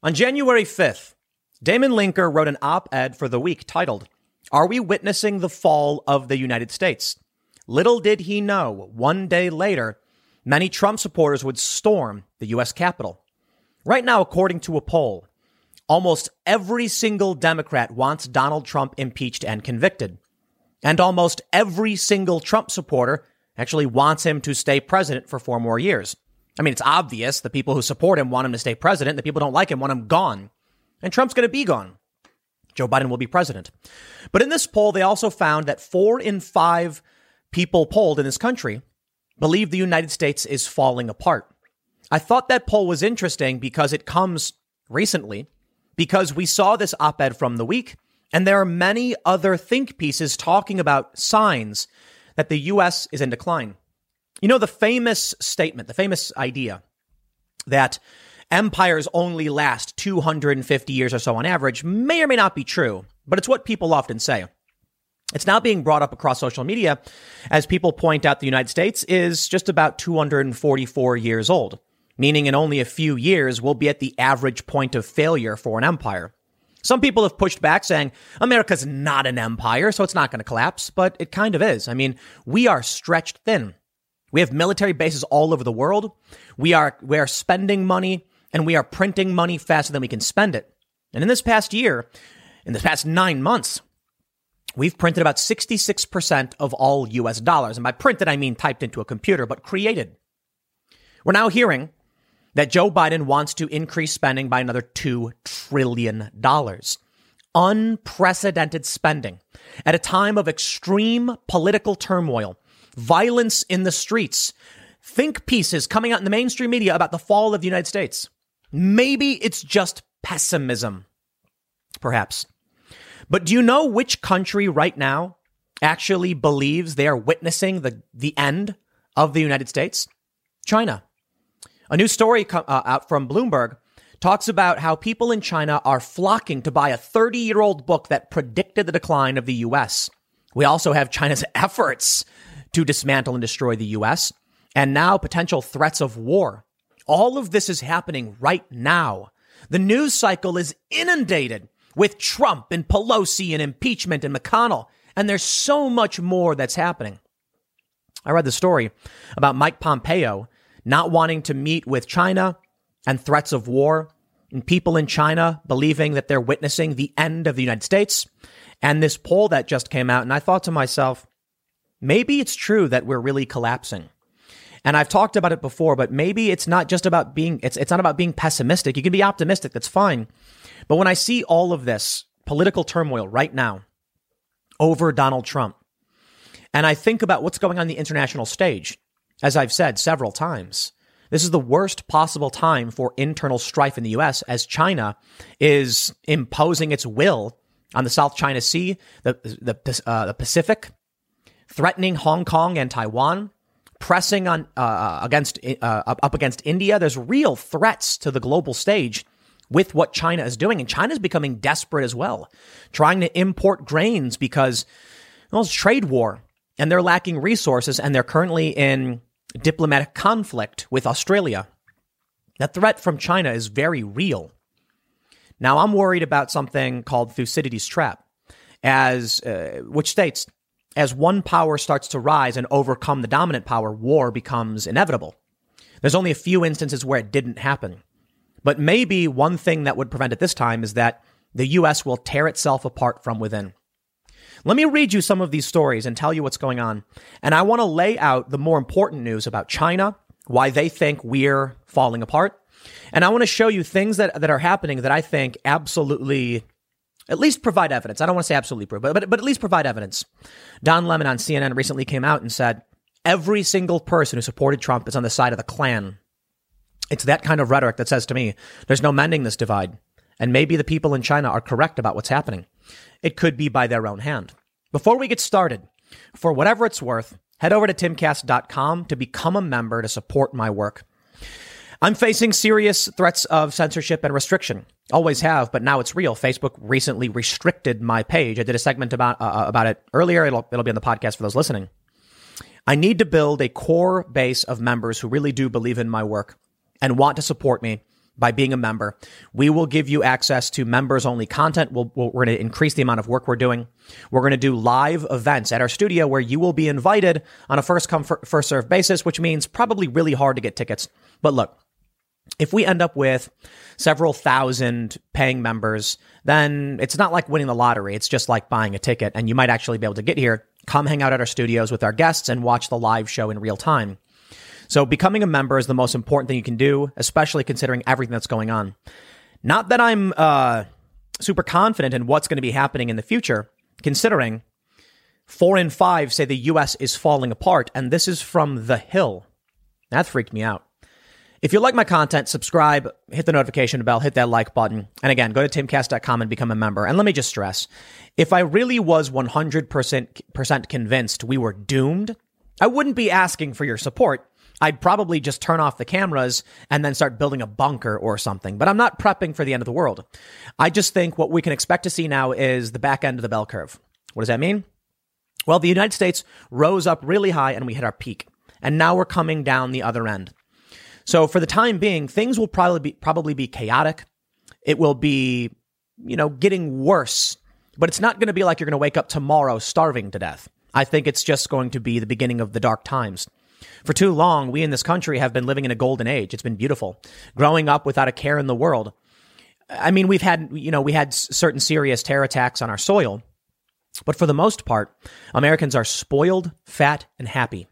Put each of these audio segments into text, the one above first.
On January 5th, Damon Linker wrote an op ed for The Week titled, Are We Witnessing the Fall of the United States? Little did he know, one day later, many Trump supporters would storm the U.S. Capitol. Right now, according to a poll, almost every single Democrat wants Donald Trump impeached and convicted. And almost every single Trump supporter actually wants him to stay president for four more years. I mean, it's obvious the people who support him want him to stay president. The people don't like him want him gone. And Trump's going to be gone. Joe Biden will be president. But in this poll, they also found that four in five people polled in this country believe the United States is falling apart. I thought that poll was interesting because it comes recently, because we saw this op ed from the week, and there are many other think pieces talking about signs that the U.S. is in decline. You know, the famous statement, the famous idea that empires only last 250 years or so on average may or may not be true, but it's what people often say. It's now being brought up across social media as people point out the United States is just about 244 years old, meaning in only a few years we'll be at the average point of failure for an empire. Some people have pushed back saying America's not an empire, so it's not going to collapse, but it kind of is. I mean, we are stretched thin. We have military bases all over the world. We are, we are spending money and we are printing money faster than we can spend it. And in this past year, in the past nine months, we've printed about 66% of all US dollars. And by printed, I mean typed into a computer, but created. We're now hearing that Joe Biden wants to increase spending by another $2 trillion. Unprecedented spending at a time of extreme political turmoil violence in the streets, think pieces coming out in the mainstream media about the fall of the United States. Maybe it's just pessimism, perhaps. But do you know which country right now actually believes they are witnessing the, the end of the United States? China. A new story uh, out from Bloomberg talks about how people in China are flocking to buy a 30 year old book that predicted the decline of the US. We also have China's efforts to dismantle and destroy the US, and now potential threats of war. All of this is happening right now. The news cycle is inundated with Trump and Pelosi and impeachment and McConnell, and there's so much more that's happening. I read the story about Mike Pompeo not wanting to meet with China and threats of war, and people in China believing that they're witnessing the end of the United States. And this poll that just came out, and I thought to myself, maybe it's true that we're really collapsing. And I've talked about it before, but maybe it's not just about being, it's, it's not about being pessimistic. You can be optimistic. That's fine. But when I see all of this political turmoil right now over Donald Trump, and I think about what's going on, on the international stage, as I've said several times, this is the worst possible time for internal strife in the U.S. as China is imposing its will on the South China Sea, the, the, uh, the Pacific, threatening Hong Kong and Taiwan, pressing on uh, uh, against uh, up against India. There's real threats to the global stage with what China is doing, and China is becoming desperate as well, trying to import grains because well, it's trade war, and they're lacking resources, and they're currently in diplomatic conflict with Australia. That threat from China is very real. Now, I'm worried about something called Thucydides' trap, as uh, which states as one power starts to rise and overcome the dominant power, war becomes inevitable. There's only a few instances where it didn't happen. But maybe one thing that would prevent it this time is that the US will tear itself apart from within. Let me read you some of these stories and tell you what's going on. And I want to lay out the more important news about China, why they think we're falling apart. And I want to show you things that, that are happening that I think absolutely at least provide evidence. I don't want to say absolutely prove, but, but, but at least provide evidence. Don Lemon on CNN recently came out and said every single person who supported Trump is on the side of the Klan. It's that kind of rhetoric that says to me, there's no mending this divide. And maybe the people in China are correct about what's happening. It could be by their own hand. Before we get started, for whatever it's worth, head over to timcast.com to become a member to support my work. I'm facing serious threats of censorship and restriction. Always have, but now it's real. Facebook recently restricted my page. I did a segment about uh, uh, about it earlier. It'll it'll be on the podcast for those listening. I need to build a core base of members who really do believe in my work and want to support me by being a member. We will give you access to members only content. we we are going to increase the amount of work we're doing. We're going to do live events at our studio where you will be invited on a first come, first serve basis, which means probably really hard to get tickets. But look, if we end up with several thousand paying members, then it's not like winning the lottery. It's just like buying a ticket and you might actually be able to get here, come hang out at our studios with our guests and watch the live show in real time. So becoming a member is the most important thing you can do, especially considering everything that's going on. Not that I'm uh, super confident in what's going to be happening in the future, considering four in five say the U.S. is falling apart, and this is from The Hill. That freaked me out. If you like my content, subscribe, hit the notification bell, hit that like button. And again, go to timcast.com and become a member. And let me just stress if I really was 100% convinced we were doomed, I wouldn't be asking for your support. I'd probably just turn off the cameras and then start building a bunker or something. But I'm not prepping for the end of the world. I just think what we can expect to see now is the back end of the bell curve. What does that mean? Well, the United States rose up really high and we hit our peak. And now we're coming down the other end. So for the time being, things will probably be, probably be chaotic. It will be, you know, getting worse, but it's not going to be like you're going to wake up tomorrow starving to death. I think it's just going to be the beginning of the dark times. For too long, we in this country have been living in a golden age. It's been beautiful. Growing up without a care in the world. I mean, we've had, you know, we had certain serious terror attacks on our soil, but for the most part, Americans are spoiled, fat, and happy.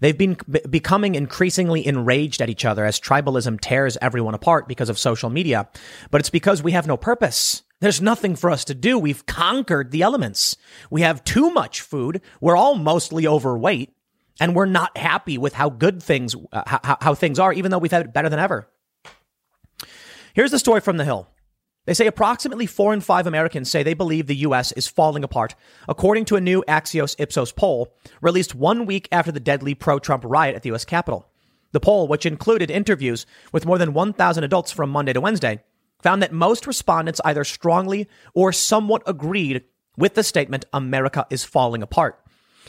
They've been b- becoming increasingly enraged at each other as tribalism tears everyone apart because of social media. But it's because we have no purpose. There's nothing for us to do. We've conquered the elements. We have too much food. We're all mostly overweight and we're not happy with how good things uh, how, how things are even though we've had it better than ever here's the story from the hill they say approximately four in five Americans say they believe the U.S. is falling apart, according to a new Axios Ipsos poll released one week after the deadly pro Trump riot at the U.S. Capitol. The poll, which included interviews with more than 1,000 adults from Monday to Wednesday, found that most respondents either strongly or somewhat agreed with the statement, America is falling apart.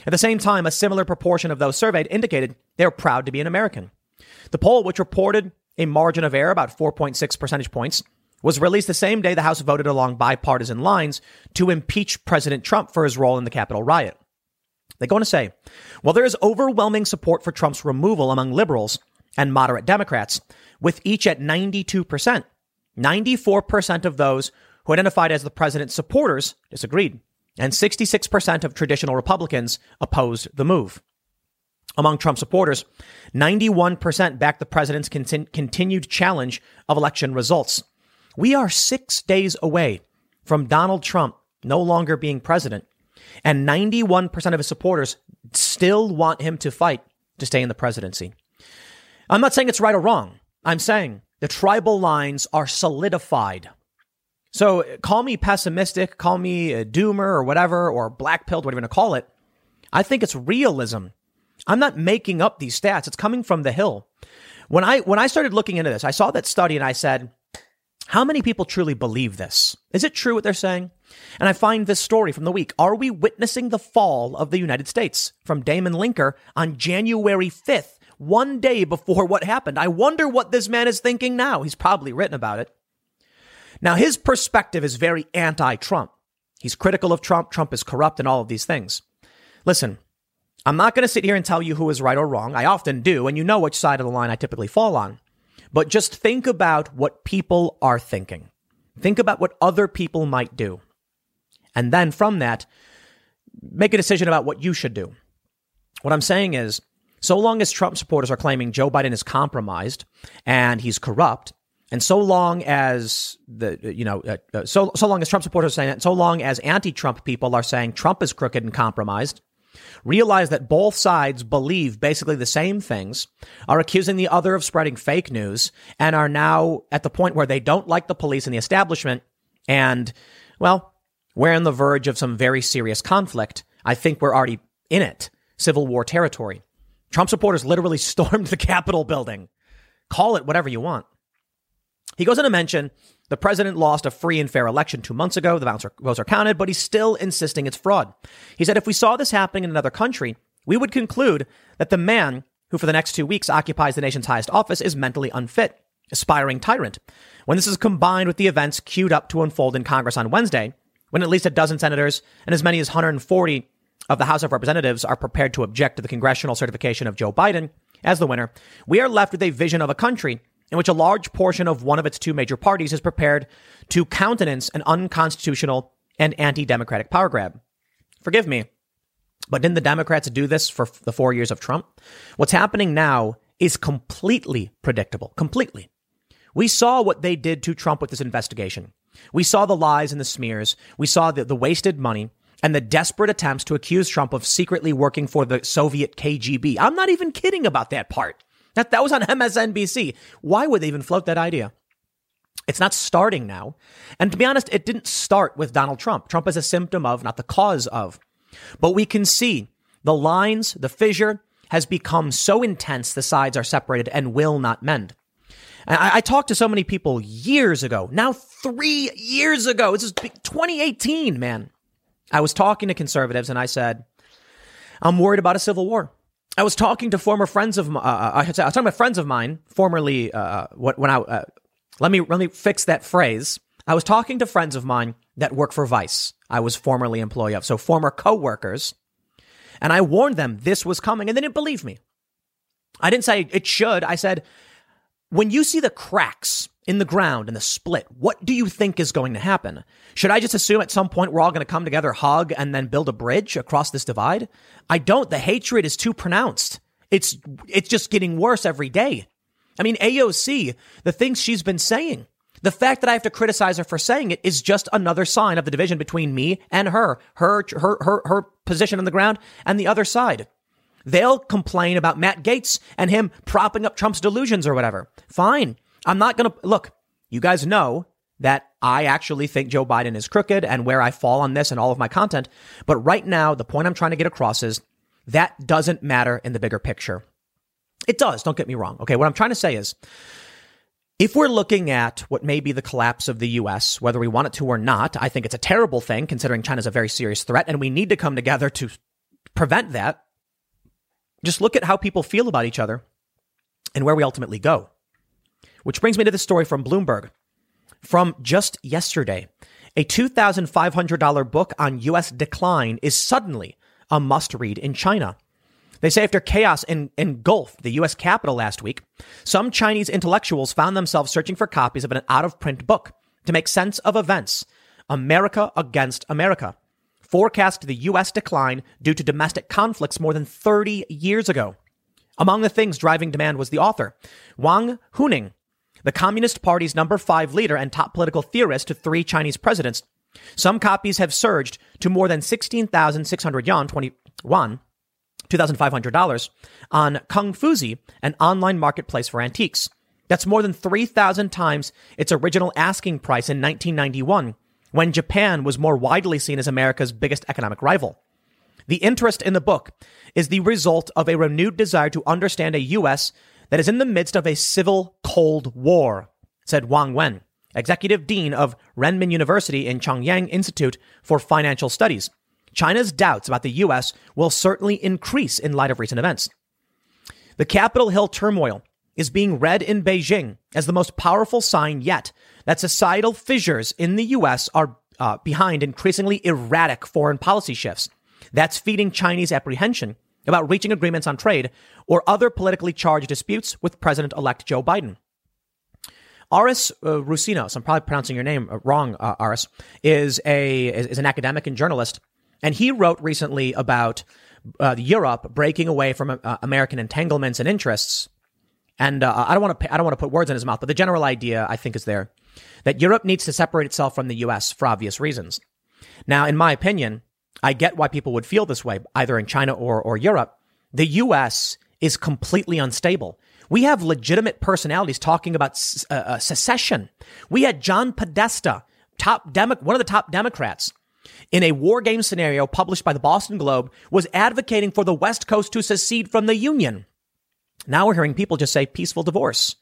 At the same time, a similar proportion of those surveyed indicated they're proud to be an American. The poll, which reported a margin of error about 4.6 percentage points, was released the same day the House voted along bipartisan lines to impeach President Trump for his role in the Capitol riot. They go on to say, while there is overwhelming support for Trump's removal among liberals and moderate Democrats, with each at 92%, 94% of those who identified as the president's supporters disagreed and 66% of traditional Republicans opposed the move. Among Trump supporters, 91% backed the president's continued challenge of election results. We are six days away from Donald Trump no longer being president, and 91% of his supporters still want him to fight to stay in the presidency. I'm not saying it's right or wrong. I'm saying the tribal lines are solidified so call me pessimistic, call me a doomer or whatever, or black pilled, whatever you want to call it. I think it's realism. I'm not making up these stats. It's coming from the hill. When I when I started looking into this, I saw that study and I said, how many people truly believe this? Is it true what they're saying? And I find this story from the week. Are we witnessing the fall of the United States? From Damon Linker on January 5th, one day before what happened. I wonder what this man is thinking now. He's probably written about it. Now, his perspective is very anti Trump. He's critical of Trump. Trump is corrupt and all of these things. Listen, I'm not going to sit here and tell you who is right or wrong. I often do, and you know which side of the line I typically fall on. But just think about what people are thinking. Think about what other people might do. And then from that, make a decision about what you should do. What I'm saying is, so long as Trump supporters are claiming Joe Biden is compromised and he's corrupt, and so long as the you know uh, uh, so so long as Trump supporters are saying that, so long as anti-Trump people are saying Trump is crooked and compromised, realize that both sides believe basically the same things, are accusing the other of spreading fake news, and are now at the point where they don't like the police and the establishment, and well, we're on the verge of some very serious conflict. I think we're already in it, civil war territory. Trump supporters literally stormed the Capitol building. Call it whatever you want. He goes on to mention the president lost a free and fair election two months ago. The votes are counted, but he's still insisting it's fraud. He said if we saw this happening in another country, we would conclude that the man who for the next two weeks occupies the nation's highest office is mentally unfit aspiring tyrant. When this is combined with the events queued up to unfold in Congress on Wednesday, when at least a dozen senators and as many as 140 of the House of Representatives are prepared to object to the congressional certification of Joe Biden as the winner, we are left with a vision of a country in which a large portion of one of its two major parties is prepared to countenance an unconstitutional and anti-democratic power grab. Forgive me, but didn't the Democrats do this for the four years of Trump? What's happening now is completely predictable. Completely. We saw what they did to Trump with this investigation. We saw the lies and the smears. We saw the, the wasted money and the desperate attempts to accuse Trump of secretly working for the Soviet KGB. I'm not even kidding about that part. That, that was on MSNBC. Why would they even float that idea? It's not starting now. And to be honest, it didn't start with Donald Trump. Trump is a symptom of, not the cause of. But we can see the lines, the fissure has become so intense the sides are separated and will not mend. I, I talked to so many people years ago, now three years ago. This is 2018, man. I was talking to conservatives and I said, I'm worried about a civil war. I was talking to former friends of, uh, uh I was talking about friends of mine, formerly, uh, when I, uh, let me, let me fix that phrase. I was talking to friends of mine that work for Vice. I was formerly employee of, so former coworkers. And I warned them this was coming and they didn't believe me. I didn't say it should. I said, when you see the cracks in the ground and the split, what do you think is going to happen? Should I just assume at some point we're all going to come together, hug, and then build a bridge across this divide? I don't. The hatred is too pronounced. It's, it's just getting worse every day. I mean, AOC, the things she's been saying, the fact that I have to criticize her for saying it is just another sign of the division between me and her, her, her, her, her position on the ground and the other side. They'll complain about Matt Gaetz and him propping up Trump's delusions or whatever. Fine. I'm not going to look. You guys know that I actually think Joe Biden is crooked and where I fall on this and all of my content. But right now, the point I'm trying to get across is that doesn't matter in the bigger picture. It does. Don't get me wrong. Okay. What I'm trying to say is if we're looking at what may be the collapse of the US, whether we want it to or not, I think it's a terrible thing considering China's a very serious threat and we need to come together to prevent that. Just look at how people feel about each other and where we ultimately go. Which brings me to the story from Bloomberg from just yesterday. A $2,500 book on US decline is suddenly a must read in China. They say after chaos in, engulfed the US capital last week, some Chinese intellectuals found themselves searching for copies of an out of print book to make sense of events. America against America forecast the U.S. decline due to domestic conflicts more than 30 years ago. Among the things driving demand was the author, Wang Huning, the Communist Party's number five leader and top political theorist to three Chinese presidents. Some copies have surged to more than 16,600 yuan, 21, $2,500 on Kongfuzi, an online marketplace for antiques. That's more than 3,000 times its original asking price in 1991 when Japan was more widely seen as America's biggest economic rival. The interest in the book is the result of a renewed desire to understand a U.S. that is in the midst of a civil Cold War, said Wang Wen, executive dean of Renmin University in Chongyang Institute for Financial Studies. China's doubts about the U.S. will certainly increase in light of recent events. The Capitol Hill turmoil is being read in Beijing as the most powerful sign yet that societal fissures in the U.S. are uh, behind increasingly erratic foreign policy shifts. That's feeding Chinese apprehension about reaching agreements on trade or other politically charged disputes with President elect Joe Biden. Aris uh, Roussinos, I'm probably pronouncing your name uh, wrong, uh, Aris, is, a, is, is an academic and journalist. And he wrote recently about uh, Europe breaking away from uh, American entanglements and interests and uh, I don't want to I don't want to put words in his mouth, but the general idea I think is there that Europe needs to separate itself from the U.S. for obvious reasons. Now, in my opinion, I get why people would feel this way, either in China or or Europe. The U.S. is completely unstable. We have legitimate personalities talking about uh, uh, secession. We had John Podesta, top Demo- one of the top Democrats, in a war game scenario published by the Boston Globe, was advocating for the West Coast to secede from the Union. Now we're hearing people just say peaceful divorce.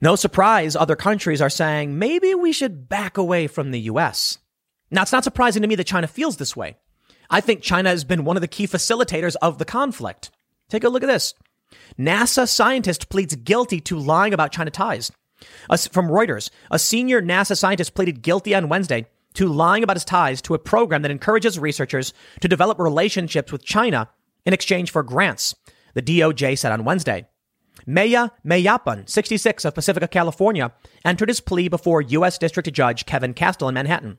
No surprise, other countries are saying maybe we should back away from the US. Now, it's not surprising to me that China feels this way. I think China has been one of the key facilitators of the conflict. Take a look at this. NASA scientist pleads guilty to lying about China ties. from Reuters, a senior NASA scientist pleaded guilty on Wednesday to lying about his ties to a program that encourages researchers to develop relationships with China in exchange for grants, the DOJ said on Wednesday. Meyya Meyyappan, 66 of Pacifica, California, entered his plea before U.S. District Judge Kevin Castel in Manhattan.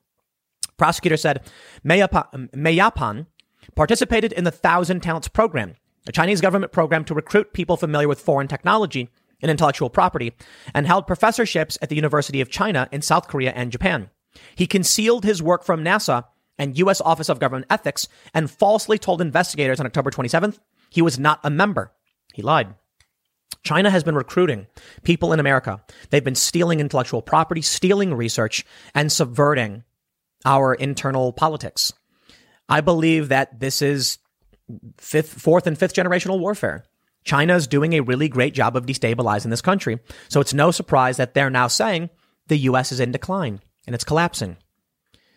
Prosecutor said um, Meyyappan participated in the Thousand Talents program, a Chinese government program to recruit people familiar with foreign technology and intellectual property, and held professorships at the University of China in South Korea and Japan. He concealed his work from NASA and U.S. Office of Government Ethics and falsely told investigators on October 27th he was not a member. He lied. China has been recruiting people in America. They've been stealing intellectual property, stealing research, and subverting our internal politics. I believe that this is fifth, fourth, and fifth generational warfare. China is doing a really great job of destabilizing this country. So it's no surprise that they're now saying the U.S. is in decline and it's collapsing.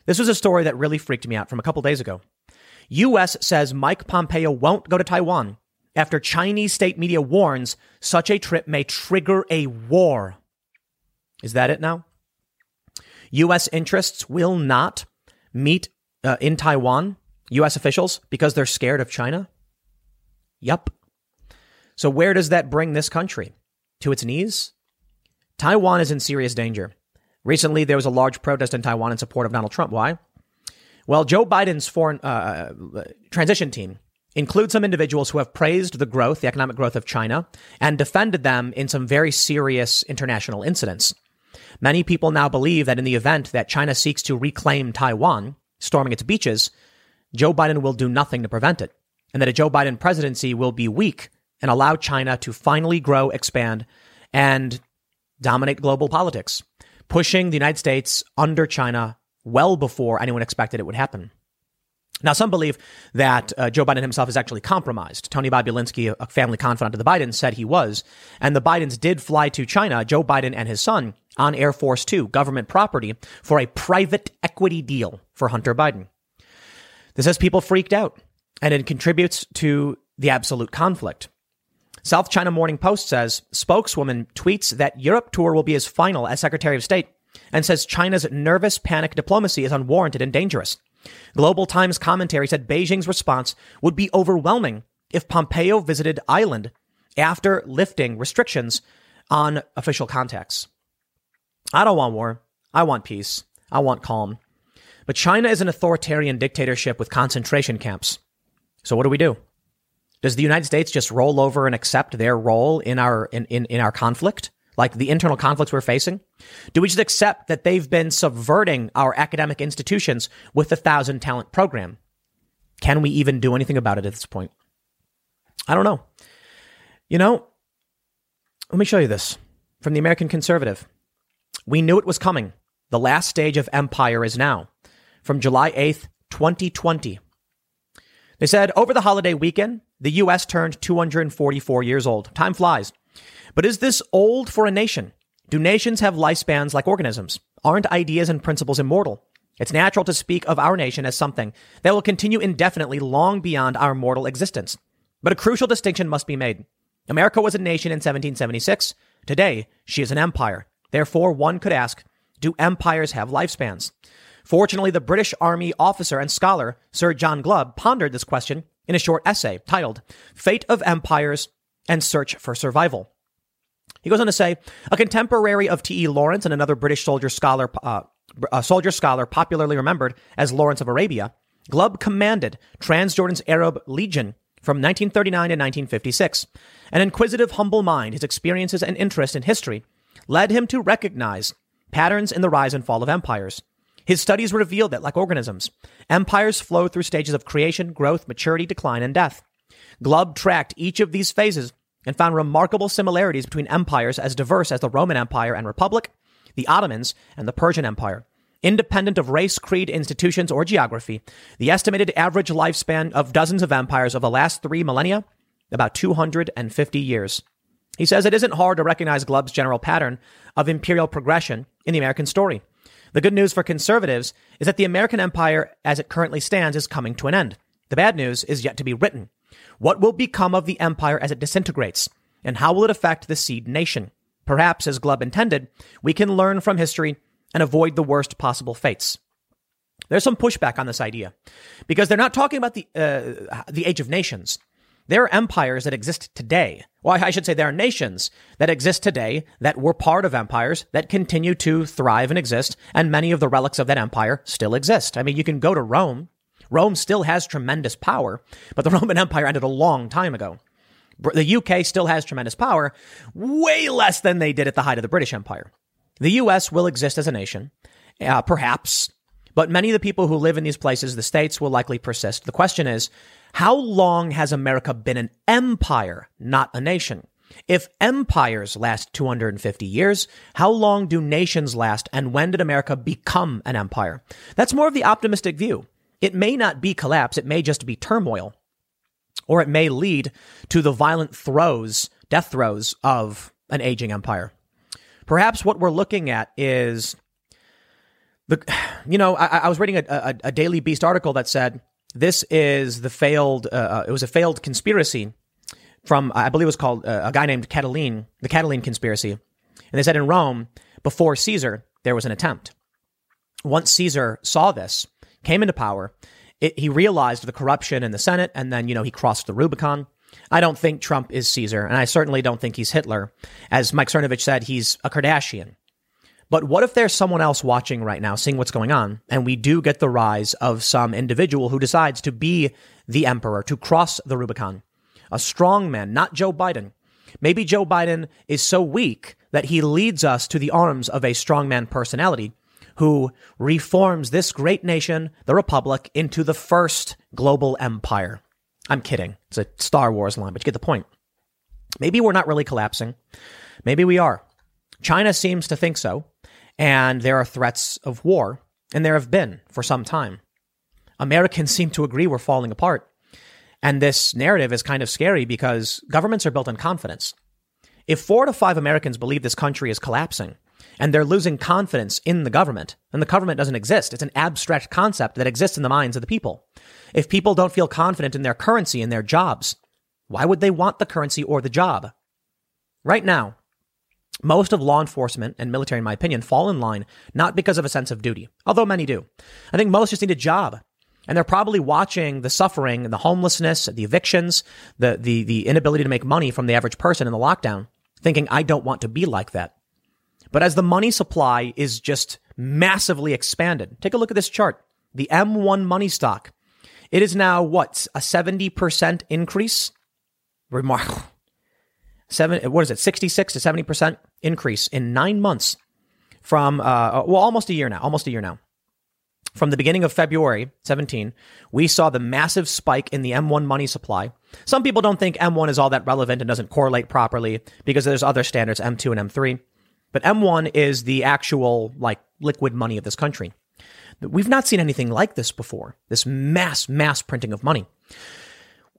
This was a story that really freaked me out from a couple days ago. U.S. says Mike Pompeo won't go to Taiwan after Chinese state media warns such a trip may trigger a war. Is that it now? U.S. interests will not meet uh, in Taiwan, U.S. officials, because they're scared of China? Yup. So, where does that bring this country? To its knees? Taiwan is in serious danger. Recently, there was a large protest in Taiwan in support of Donald Trump. Why? Well, Joe Biden's foreign uh, transition team includes some individuals who have praised the growth, the economic growth of China, and defended them in some very serious international incidents. Many people now believe that in the event that China seeks to reclaim Taiwan, storming its beaches, Joe Biden will do nothing to prevent it, and that a Joe Biden presidency will be weak and allow China to finally grow, expand, and dominate global politics pushing the United States under China well before anyone expected it would happen. Now, some believe that uh, Joe Biden himself is actually compromised. Tony Bobulinski, a family confidant of the Bidens, said he was. And the Bidens did fly to China, Joe Biden and his son, on Air Force Two, government property, for a private equity deal for Hunter Biden. This has people freaked out, and it contributes to the absolute conflict. South China Morning Post says spokeswoman tweets that Europe tour will be his final as Secretary of State and says China's nervous panic diplomacy is unwarranted and dangerous. Global Times commentary said Beijing's response would be overwhelming if Pompeo visited island after lifting restrictions on official contacts. I don't want war. I want peace. I want calm. But China is an authoritarian dictatorship with concentration camps. So what do we do? Does the United States just roll over and accept their role in our in, in, in our conflict? Like the internal conflicts we're facing? Do we just accept that they've been subverting our academic institutions with the thousand talent program? Can we even do anything about it at this point? I don't know. You know, let me show you this from the American Conservative. We knew it was coming. The last stage of empire is now. From July 8th, 2020. They said over the holiday weekend, the U.S. turned 244 years old. Time flies. But is this old for a nation? Do nations have lifespans like organisms? Aren't ideas and principles immortal? It's natural to speak of our nation as something that will continue indefinitely long beyond our mortal existence. But a crucial distinction must be made. America was a nation in 1776. Today, she is an empire. Therefore, one could ask, do empires have lifespans? Fortunately, the British Army officer and scholar Sir John Glubb pondered this question in a short essay titled Fate of Empires and Search for Survival. He goes on to say, a contemporary of T.E. Lawrence and another British soldier scholar, uh, a soldier scholar popularly remembered as Lawrence of Arabia, Glubb commanded Transjordan's Arab Legion from 1939 to 1956. An inquisitive, humble mind, his experiences and interest in history led him to recognize patterns in the rise and fall of empires. His studies revealed that, like organisms, empires flow through stages of creation, growth, maturity, decline, and death. Glubb tracked each of these phases and found remarkable similarities between empires as diverse as the Roman Empire and Republic, the Ottomans, and the Persian Empire. Independent of race, creed, institutions, or geography, the estimated average lifespan of dozens of empires of the last three millennia, about 250 years. He says it isn't hard to recognize Glubb's general pattern of imperial progression in the American story. The good news for conservatives is that the American empire as it currently stands is coming to an end. The bad news is yet to be written. What will become of the empire as it disintegrates? And how will it affect the seed nation? perhaps as Glubb intended, we can learn from history and avoid the worst possible fates. There's some pushback on this idea because they're not talking about the uh, the age of nations. There are empires that exist today. Well, I should say there are nations that exist today that were part of empires that continue to thrive and exist, and many of the relics of that empire still exist. I mean, you can go to Rome. Rome still has tremendous power, but the Roman Empire ended a long time ago. The UK still has tremendous power, way less than they did at the height of the British Empire. The US will exist as a nation, uh, perhaps, but many of the people who live in these places, the states, will likely persist. The question is, how long has America been an empire, not a nation? If empires last 250 years, how long do nations last and when did America become an empire? That's more of the optimistic view. It may not be collapse, it may just be turmoil. Or it may lead to the violent throes, death throes of an aging empire. Perhaps what we're looking at is the, you know, I, I was reading a, a, a, Daily Beast article that said this is the failed, uh, uh, it was a failed conspiracy from, I believe it was called uh, a guy named Catiline, the Catiline conspiracy. And they said in Rome, before Caesar, there was an attempt. Once Caesar saw this, came into power, it, he realized the corruption in the Senate, and then, you know, he crossed the Rubicon. I don't think Trump is Caesar, and I certainly don't think he's Hitler. As Mike Cernovich said, he's a Kardashian. But what if there's someone else watching right now, seeing what's going on, and we do get the rise of some individual who decides to be the emperor, to cross the Rubicon? A strong man, not Joe Biden. Maybe Joe Biden is so weak that he leads us to the arms of a strongman personality who reforms this great nation, the Republic, into the first global empire. I'm kidding. It's a Star Wars line, but you get the point. Maybe we're not really collapsing. Maybe we are. China seems to think so, and there are threats of war, and there have been for some time. Americans seem to agree we're falling apart. And this narrative is kind of scary because governments are built on confidence. If four to five Americans believe this country is collapsing, and they're losing confidence in the government. And the government doesn't exist. It's an abstract concept that exists in the minds of the people. If people don't feel confident in their currency and their jobs, why would they want the currency or the job? Right now, most of law enforcement and military, in my opinion, fall in line not because of a sense of duty, although many do. I think most just need a job. And they're probably watching the suffering and the homelessness, the evictions, the, the, the inability to make money from the average person in the lockdown, thinking, I don't want to be like that. But as the money supply is just massively expanded, take a look at this chart. The M1 money stock. It is now what? A 70% increase? Remarkable. Seven, what is it? 66 to 70% increase in nine months from, uh, well, almost a year now, almost a year now. From the beginning of February 17, we saw the massive spike in the M1 money supply. Some people don't think M1 is all that relevant and doesn't correlate properly because there's other standards, M2 and M3. But M1 is the actual like liquid money of this country. We've not seen anything like this before. This mass, mass printing of money.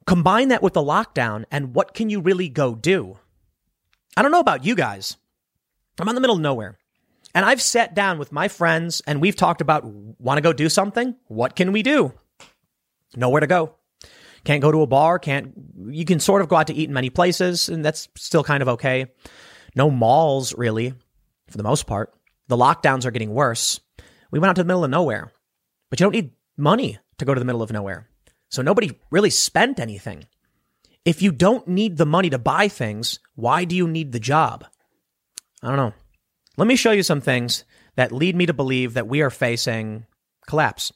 Combine that with the lockdown and what can you really go do? I don't know about you guys. I'm in the middle of nowhere. And I've sat down with my friends and we've talked about want to go do something? What can we do? Nowhere to go. Can't go to a bar, can't you can sort of go out to eat in many places and that's still kind of okay. No malls really for the most part. The lockdowns are getting worse. We went out to the middle of nowhere, but you don't need money to go to the middle of nowhere. So nobody really spent anything. If you don't need the money to buy things, why do you need the job? I don't know. Let me show you some things that lead me to believe that we are facing collapse.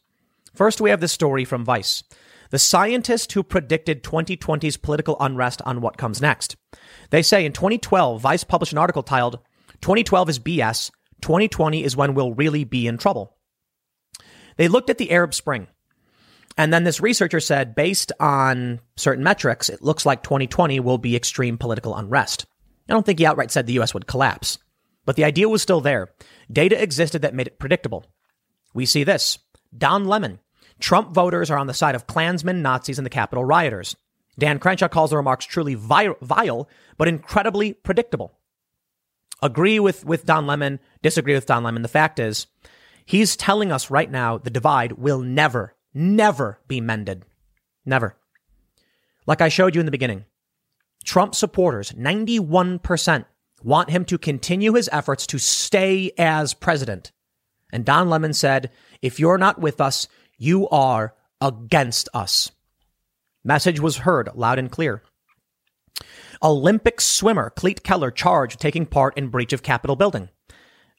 First, we have this story from Vice. The scientist who predicted 2020's political unrest on what comes next. They say in 2012, Vice published an article titled 2012 is BS. 2020 is when we'll really be in trouble. They looked at the Arab Spring. And then this researcher said, based on certain metrics, it looks like 2020 will be extreme political unrest. I don't think he outright said the US would collapse, but the idea was still there. Data existed that made it predictable. We see this. Don Lemon. Trump voters are on the side of Klansmen, Nazis, and the Capitol rioters. Dan Crenshaw calls the remarks truly vile, but incredibly predictable agree with, with Don Lemon, disagree with Don Lemon. The fact is, he's telling us right now the divide will never, never be mended. Never. Like I showed you in the beginning, Trump supporters, 91%, want him to continue his efforts to stay as president. And Don Lemon said, if you're not with us, you are against us. Message was heard loud and clear. Olympic swimmer Klete Keller charged taking part in breach of Capitol building.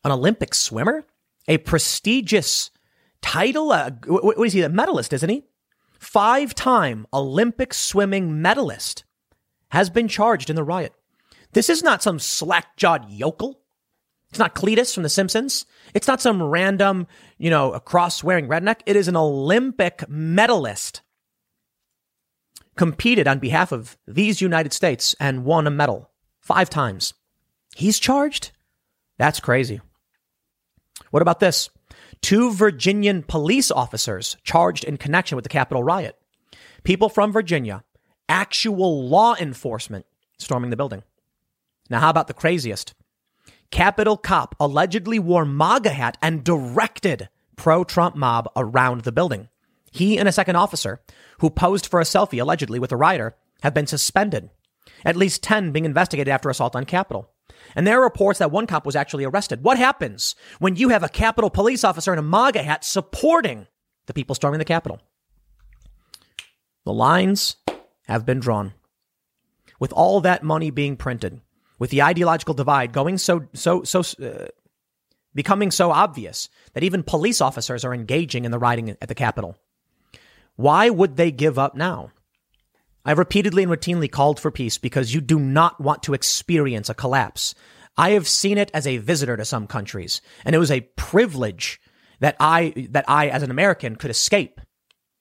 An Olympic swimmer? A prestigious title? Uh, what is he? A medalist, isn't he? Five time Olympic swimming medalist has been charged in the riot. This is not some slack jawed yokel. It's not Cletus from The Simpsons. It's not some random, you know, cross wearing redneck. It is an Olympic medalist. Competed on behalf of these United States and won a medal five times. He's charged? That's crazy. What about this? Two Virginian police officers charged in connection with the Capitol riot. People from Virginia, actual law enforcement storming the building. Now, how about the craziest? Capitol cop allegedly wore MAGA hat and directed pro Trump mob around the building. He and a second officer, who posed for a selfie allegedly with a rioter, have been suspended. At least 10 being investigated after assault on Capitol. And there are reports that one cop was actually arrested. What happens when you have a Capitol police officer in a MAGA hat supporting the people storming the Capitol? The lines have been drawn. With all that money being printed, with the ideological divide going so so so uh, becoming so obvious that even police officers are engaging in the rioting at the Capitol. Why would they give up now? I've repeatedly and routinely called for peace because you do not want to experience a collapse. I have seen it as a visitor to some countries, and it was a privilege that I that I as an American could escape,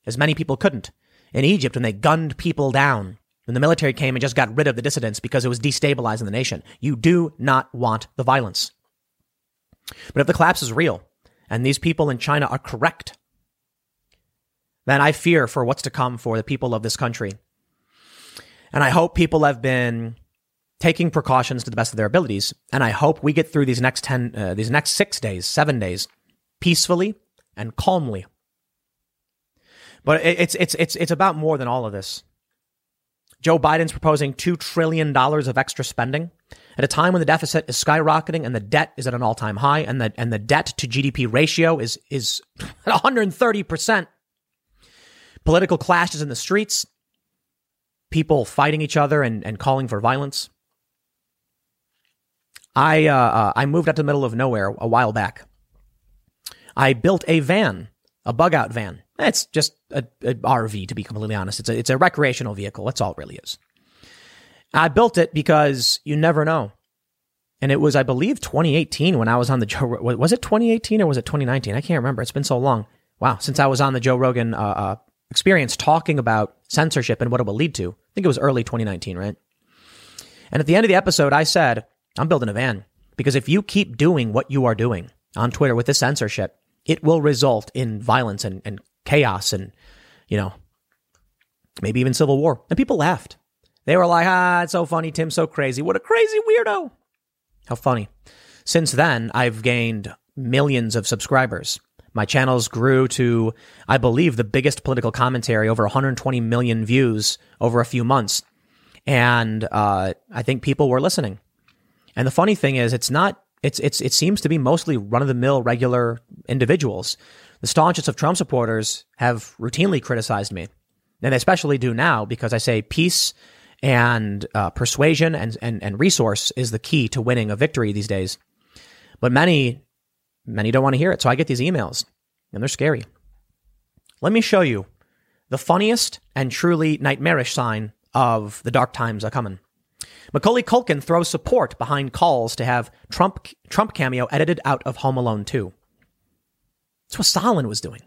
as many people couldn't. In Egypt, when they gunned people down, when the military came and just got rid of the dissidents because it was destabilizing the nation. You do not want the violence. But if the collapse is real and these people in China are correct, then I fear for what's to come for the people of this country. And I hope people have been taking precautions to the best of their abilities. And I hope we get through these next 10, uh, these next six days, seven days peacefully and calmly. But it's, it's, it's, it's about more than all of this. Joe Biden's proposing $2 trillion of extra spending at a time when the deficit is skyrocketing and the debt is at an all time high and the, and the debt to GDP ratio is, is at 130%. Political clashes in the streets, people fighting each other and, and calling for violence. I, uh, uh, I moved out to the middle of nowhere a while back. I built a van, a bug out van. It's just a, a, RV, to be completely honest. It's a, it's a recreational vehicle. That's all it really is. I built it because you never know. And it was, I believe, 2018 when I was on the Joe. Was it 2018 or was it 2019? I can't remember. It's been so long. Wow, since I was on the Joe Rogan uh, uh, experience talking about censorship and what it will lead to. I think it was early 2019, right? And at the end of the episode, I said, I'm building a van because if you keep doing what you are doing on Twitter with the censorship, it will result in violence and, and chaos and, you know, maybe even civil war. And people laughed. They were like, ah, it's so funny. Tim's so crazy. What a crazy weirdo. How funny. Since then, I've gained millions of subscribers. My channels grew to, I believe, the biggest political commentary, over 120 million views over a few months. And uh, I think people were listening. And the funny thing is, it's not, it's, it's, it seems to be mostly run of the mill regular individuals the staunchest of Trump supporters have routinely criticized me. And they especially do now because I say peace and uh, persuasion and, and, and resource is the key to winning a victory these days. But many, many don't want to hear it. So I get these emails and they're scary. Let me show you the funniest and truly nightmarish sign of the dark times are coming. Macaulay Culkin throws support behind calls to have Trump Trump cameo edited out of Home Alone 2. That's what Stalin was doing.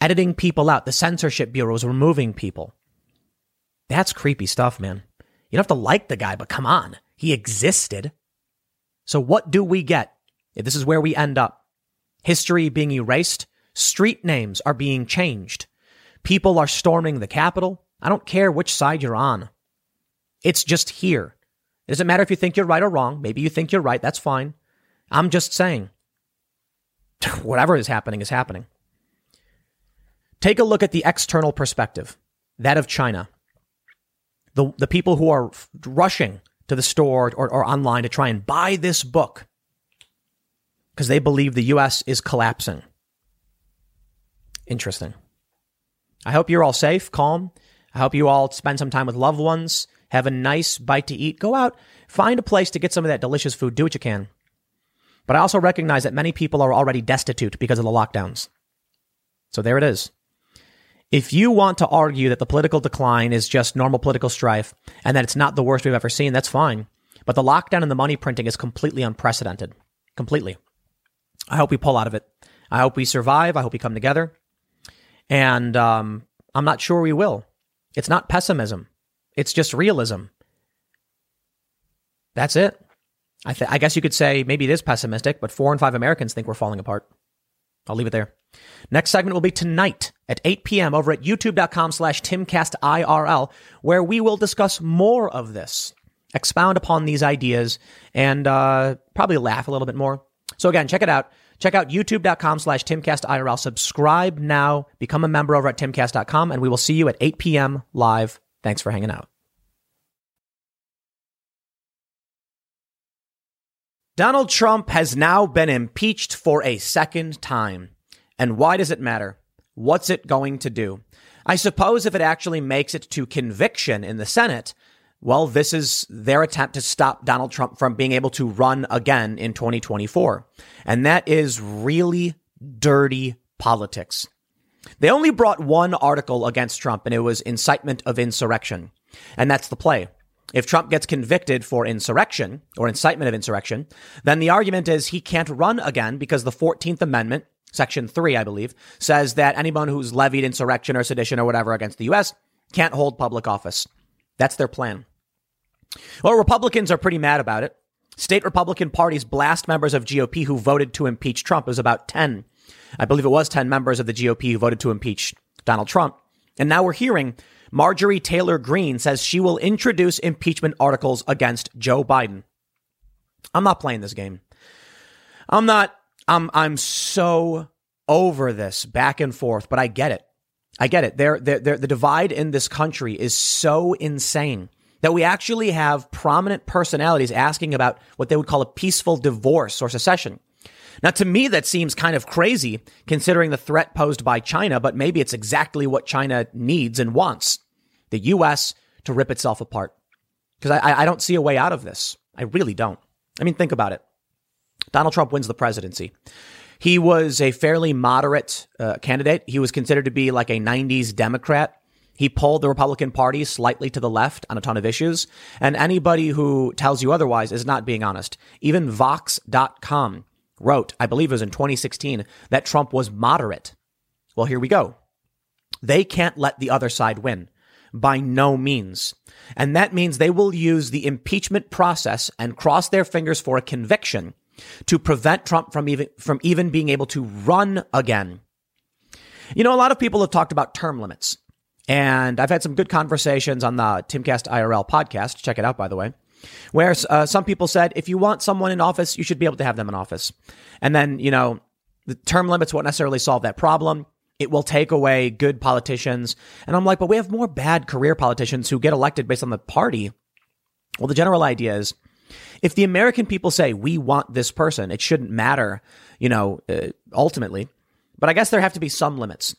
Editing people out. The censorship bureau was removing people. That's creepy stuff, man. You don't have to like the guy, but come on. He existed. So what do we get? This is where we end up. History being erased. Street names are being changed. People are storming the Capitol. I don't care which side you're on. It's just here. It doesn't matter if you think you're right or wrong. Maybe you think you're right. That's fine. I'm just saying whatever is happening is happening. Take a look at the external perspective, that of China. The, the people who are rushing to the store or, or online to try and buy this book because they believe the U.S. is collapsing. Interesting. I hope you're all safe, calm. I hope you all spend some time with loved ones, have a nice bite to eat. Go out, find a place to get some of that delicious food. Do what you can. But I also recognize that many people are already destitute because of the lockdowns. So there it is. If you want to argue that the political decline is just normal political strife and that it's not the worst we've ever seen, that's fine. But the lockdown and the money printing is completely unprecedented. Completely. I hope we pull out of it. I hope we survive. I hope we come together. And um, I'm not sure we will. It's not pessimism, it's just realism. That's it. I, th- I guess you could say maybe it is pessimistic, but four and five Americans think we're falling apart. I'll leave it there. Next segment will be tonight at 8 p.m. over at youtube.com slash timcastirl, where we will discuss more of this, expound upon these ideas, and uh, probably laugh a little bit more. So again, check it out. Check out youtube.com slash timcastirl. Subscribe now. Become a member over at timcast.com, and we will see you at 8 p.m. live. Thanks for hanging out. Donald Trump has now been impeached for a second time. And why does it matter? What's it going to do? I suppose if it actually makes it to conviction in the Senate, well, this is their attempt to stop Donald Trump from being able to run again in 2024. And that is really dirty politics. They only brought one article against Trump, and it was incitement of insurrection. And that's the play. If Trump gets convicted for insurrection or incitement of insurrection, then the argument is he can't run again because the 14th Amendment, Section 3, I believe, says that anyone who's levied insurrection or sedition or whatever against the U.S. can't hold public office. That's their plan. Well, Republicans are pretty mad about it. State Republican parties blast members of GOP who voted to impeach Trump. It was about 10. I believe it was 10 members of the GOP who voted to impeach Donald Trump. And now we're hearing Marjorie Taylor Greene says she will introduce impeachment articles against Joe Biden. I'm not playing this game. I'm not, I'm, I'm so over this back and forth, but I get it. I get it. They're, they're, they're, the divide in this country is so insane that we actually have prominent personalities asking about what they would call a peaceful divorce or secession. Now, to me, that seems kind of crazy considering the threat posed by China, but maybe it's exactly what China needs and wants the U.S. to rip itself apart. Because I, I don't see a way out of this. I really don't. I mean, think about it. Donald Trump wins the presidency. He was a fairly moderate uh, candidate. He was considered to be like a 90s Democrat. He pulled the Republican Party slightly to the left on a ton of issues. And anybody who tells you otherwise is not being honest. Even Vox.com wrote, I believe it was in 2016, that Trump was moderate. Well, here we go. They can't let the other side win. By no means. And that means they will use the impeachment process and cross their fingers for a conviction to prevent Trump from even, from even being able to run again. You know, a lot of people have talked about term limits. And I've had some good conversations on the Timcast IRL podcast. Check it out, by the way where uh, some people said if you want someone in office, you should be able to have them in office. And then, you know, the term limits won't necessarily solve that problem. It will take away good politicians. And I'm like, but we have more bad career politicians who get elected based on the party. Well, the general idea is if the American people say, we want this person, it shouldn't matter, you know, uh, ultimately. But I guess there have to be some limits.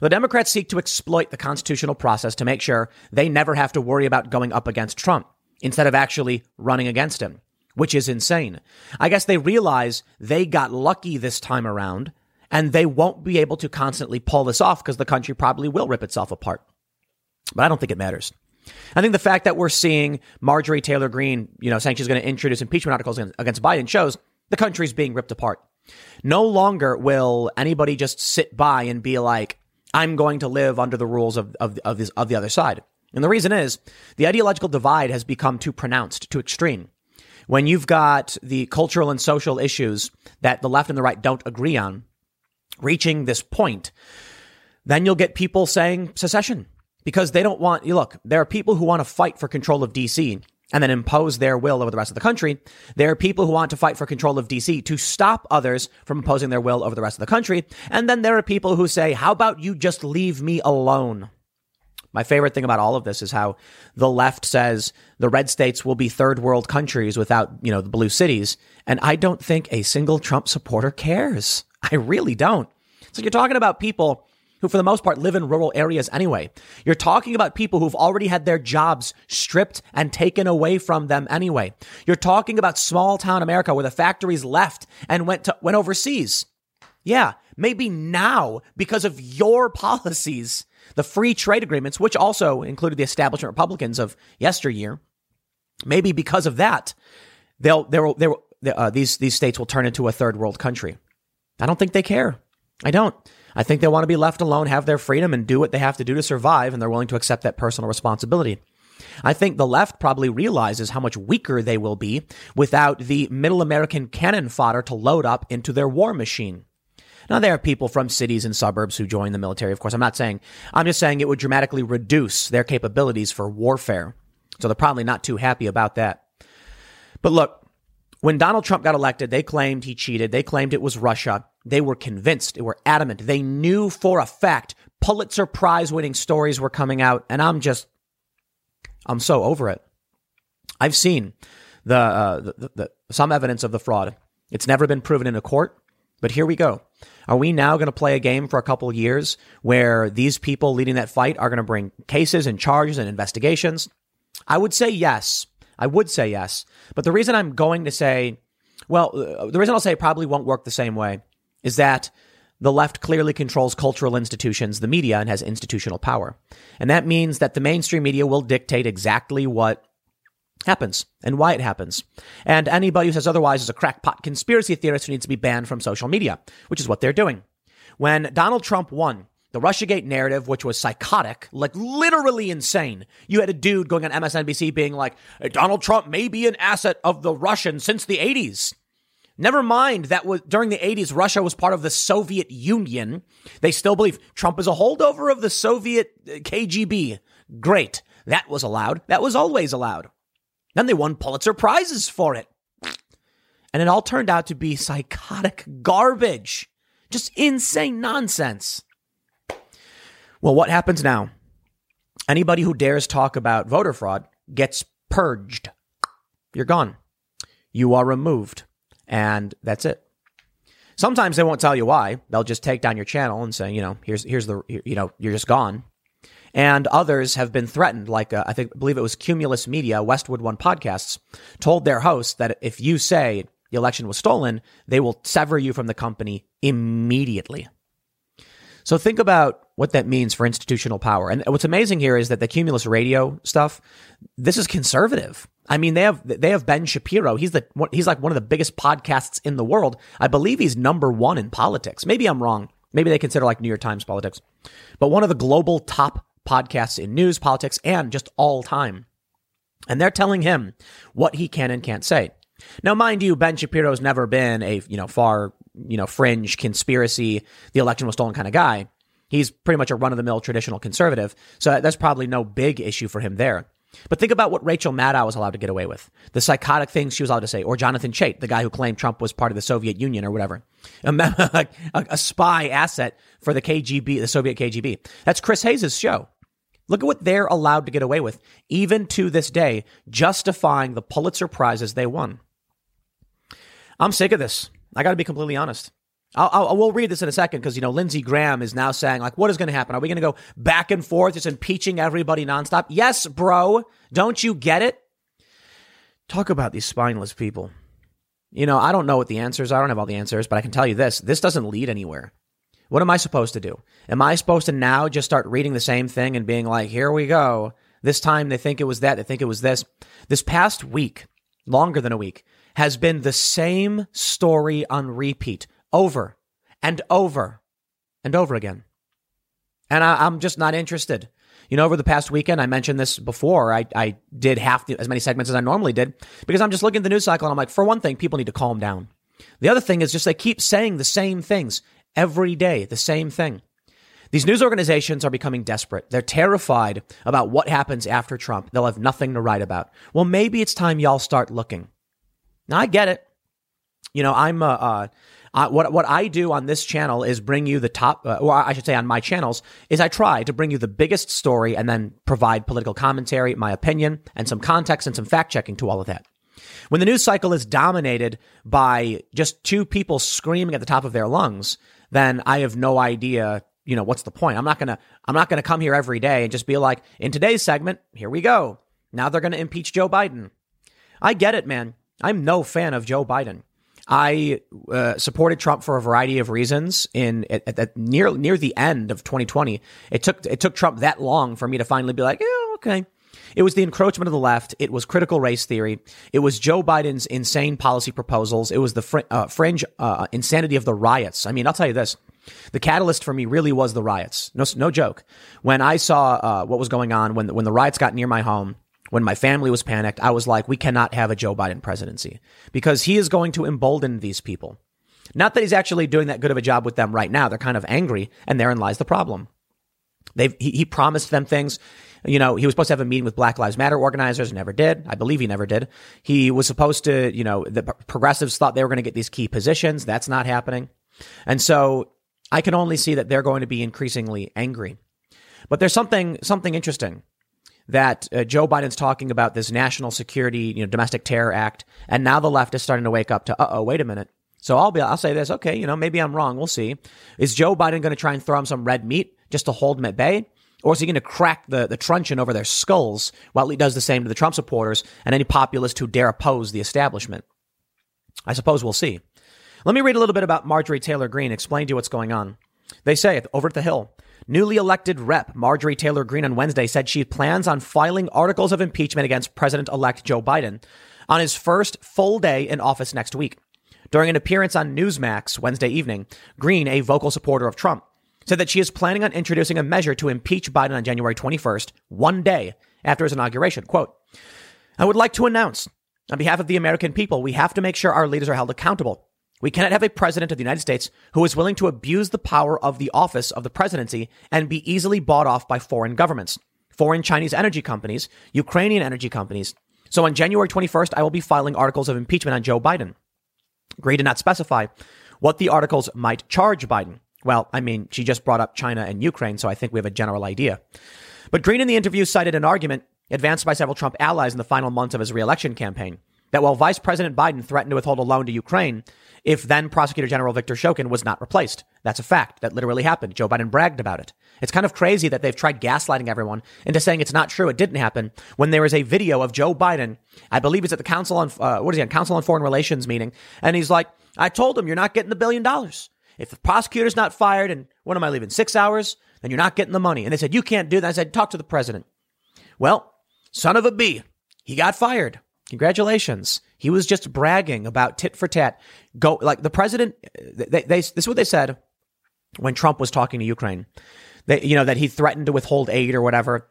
The Democrats seek to exploit the constitutional process to make sure they never have to worry about going up against Trump instead of actually running against him, which is insane. I guess they realize they got lucky this time around and they won't be able to constantly pull this off because the country probably will rip itself apart. But I don't think it matters. I think the fact that we're seeing Marjorie Taylor Greene, you know, saying she's going to introduce impeachment articles against Biden shows the country's being ripped apart. No longer will anybody just sit by and be like, I'm going to live under the rules of, of, of, this, of the other side. And the reason is the ideological divide has become too pronounced, too extreme. When you've got the cultural and social issues that the left and the right don't agree on reaching this point, then you'll get people saying secession because they don't want, you look, there are people who want to fight for control of DC and then impose their will over the rest of the country. There are people who want to fight for control of DC to stop others from imposing their will over the rest of the country. And then there are people who say, how about you just leave me alone? My favorite thing about all of this is how the left says the red states will be third world countries without, you know, the blue cities. And I don't think a single Trump supporter cares. I really don't. So you're talking about people who, for the most part, live in rural areas anyway. You're talking about people who've already had their jobs stripped and taken away from them anyway. You're talking about small town America where the factories left and went to, went overseas. Yeah, maybe now because of your policies, the free trade agreements, which also included the establishment Republicans of yesteryear, maybe because of that, they'll, they'll, they'll uh, these, these states will turn into a third world country. I don't think they care. I don't. I think they want to be left alone, have their freedom, and do what they have to do to survive, and they're willing to accept that personal responsibility. I think the left probably realizes how much weaker they will be without the middle American cannon fodder to load up into their war machine. Now, there are people from cities and suburbs who join the military, of course. I'm not saying, I'm just saying it would dramatically reduce their capabilities for warfare. So they're probably not too happy about that. But look, when Donald Trump got elected, they claimed he cheated. They claimed it was Russia. They were convinced. They were adamant. They knew for a fact Pulitzer Prize winning stories were coming out. And I'm just, I'm so over it. I've seen the, uh, the, the, some evidence of the fraud. It's never been proven in a court, but here we go. Are we now going to play a game for a couple of years where these people leading that fight are going to bring cases and charges and investigations? I would say yes. I would say yes. But the reason I'm going to say, well, uh, the reason I'll say it probably won't work the same way is that the left clearly controls cultural institutions, the media, and has institutional power. And that means that the mainstream media will dictate exactly what happens and why it happens. And anybody who says otherwise is a crackpot conspiracy theorist who needs to be banned from social media, which is what they're doing. When Donald Trump won, the Russiagate narrative, which was psychotic, like literally insane. You had a dude going on MSNBC being like, Donald Trump may be an asset of the Russians since the 80s. Never mind that was during the 80s, Russia was part of the Soviet Union. They still believe Trump is a holdover of the Soviet uh, KGB. Great. That was allowed. That was always allowed. Then they won Pulitzer Prizes for it. And it all turned out to be psychotic garbage. Just insane nonsense. Well, what happens now? Anybody who dares talk about voter fraud gets purged. You're gone. You are removed. And that's it. Sometimes they won't tell you why. They'll just take down your channel and say, you know, here's here's the you know, you're just gone. And others have been threatened, like uh, I think believe it was Cumulus Media, Westwood One podcasts, told their hosts that if you say the election was stolen, they will sever you from the company immediately. So think about what that means for institutional power. And what's amazing here is that the Cumulus Radio stuff, this is conservative. I mean, they have they have Ben Shapiro. He's the he's like one of the biggest podcasts in the world. I believe he's number one in politics. Maybe I'm wrong. Maybe they consider like New York Times politics, but one of the global top podcasts in news, politics, and just all time. And they're telling him what he can and can't say. Now, mind you, Ben Shapiro's never been a you know far you know fringe conspiracy, the election was stolen kind of guy. He's pretty much a run of the mill traditional conservative, so that's probably no big issue for him there. But think about what Rachel Maddow was allowed to get away with. The psychotic things she was allowed to say. Or Jonathan Chait, the guy who claimed Trump was part of the Soviet Union or whatever. A, a, spy asset for the KGB, the Soviet KGB. That's Chris Hayes' show. Look at what they're allowed to get away with, even to this day, justifying the Pulitzer Prizes they won. I'm sick of this. I got to be completely honest. I'll, I'll, we'll read this in a second because, you know, Lindsey Graham is now saying, like, what is going to happen? Are we going to go back and forth, just impeaching everybody nonstop? Yes, bro. Don't you get it? Talk about these spineless people. You know, I don't know what the answers are. I don't have all the answers, but I can tell you this this doesn't lead anywhere. What am I supposed to do? Am I supposed to now just start reading the same thing and being like, here we go? This time they think it was that, they think it was this. This past week, longer than a week, has been the same story on repeat over and over and over again. And I, am just not interested. You know, over the past weekend, I mentioned this before. I, I did half the, as many segments as I normally did because I'm just looking at the news cycle and I'm like, for one thing, people need to calm down. The other thing is just they keep saying the same things every day, the same thing. These news organizations are becoming desperate. They're terrified about what happens after Trump. They'll have nothing to write about. Well, maybe it's time y'all start looking. Now, I get it. You know, I'm, uh, uh Uh, what what I do on this channel is bring you the top, uh, or I should say, on my channels, is I try to bring you the biggest story and then provide political commentary, my opinion, and some context and some fact checking to all of that. When the news cycle is dominated by just two people screaming at the top of their lungs, then I have no idea, you know, what's the point? I'm not gonna, I'm not gonna come here every day and just be like, in today's segment, here we go. Now they're gonna impeach Joe Biden. I get it, man. I'm no fan of Joe Biden. I uh, supported Trump for a variety of reasons. In at, at, near near the end of 2020, it took it took Trump that long for me to finally be like, yeah, okay. It was the encroachment of the left. It was critical race theory. It was Joe Biden's insane policy proposals. It was the fr- uh, fringe uh, insanity of the riots. I mean, I'll tell you this: the catalyst for me really was the riots. No, no joke. When I saw uh, what was going on when when the riots got near my home, when my family was panicked, I was like, we cannot have a Joe Biden presidency because he is going to embolden these people. Not that he's actually doing that good of a job with them right now. They're kind of angry, and therein lies the problem. They've, he, he promised them things. You know, he was supposed to have a meeting with Black Lives Matter organizers, never did. I believe he never did. He was supposed to, you know, the progressives thought they were going to get these key positions. That's not happening. And so I can only see that they're going to be increasingly angry. But there's something, something interesting that uh, Joe Biden's talking about this national security, you know, domestic terror act, and now the left is starting to wake up to, uh oh, wait a minute. So I'll be, I'll say this, okay, you know, maybe I'm wrong. We'll see. Is Joe Biden going to try and throw him some red meat just to hold him at bay? Or is he going to crack the, the truncheon over their skulls while he does the same to the Trump supporters and any populist who dare oppose the establishment? I suppose we'll see. Let me read a little bit about Marjorie Taylor Greene, explain to you what's going on. They say over at the Hill, Newly elected Rep. Marjorie Taylor Greene on Wednesday said she plans on filing articles of impeachment against President elect Joe Biden on his first full day in office next week. During an appearance on Newsmax Wednesday evening, Greene, a vocal supporter of Trump, said that she is planning on introducing a measure to impeach Biden on January 21st, one day after his inauguration. Quote, I would like to announce on behalf of the American people, we have to make sure our leaders are held accountable. We cannot have a president of the United States who is willing to abuse the power of the office of the presidency and be easily bought off by foreign governments, foreign Chinese energy companies, Ukrainian energy companies. So on January 21st, I will be filing articles of impeachment on Joe Biden. Greene did not specify what the articles might charge Biden. Well, I mean, she just brought up China and Ukraine, so I think we have a general idea. But Greene in the interview cited an argument advanced by several Trump allies in the final months of his reelection campaign that while Vice President Biden threatened to withhold a loan to Ukraine if then Prosecutor General Victor Shokin was not replaced. That's a fact. That literally happened. Joe Biden bragged about it. It's kind of crazy that they've tried gaslighting everyone into saying it's not true. It didn't happen when there is a video of Joe Biden. I believe he's at the Council on, uh, what is he on? Council on Foreign Relations meeting. And he's like, I told him you're not getting the billion dollars. If the prosecutor's not fired and what am I leaving? Six hours? Then you're not getting the money. And they said, you can't do that. I said, talk to the president. Well, son of a B, he got fired. Congratulations. He was just bragging about tit for tat. Go like the president. They, they, this is what they said when Trump was talking to Ukraine. They, you know, that he threatened to withhold aid or whatever.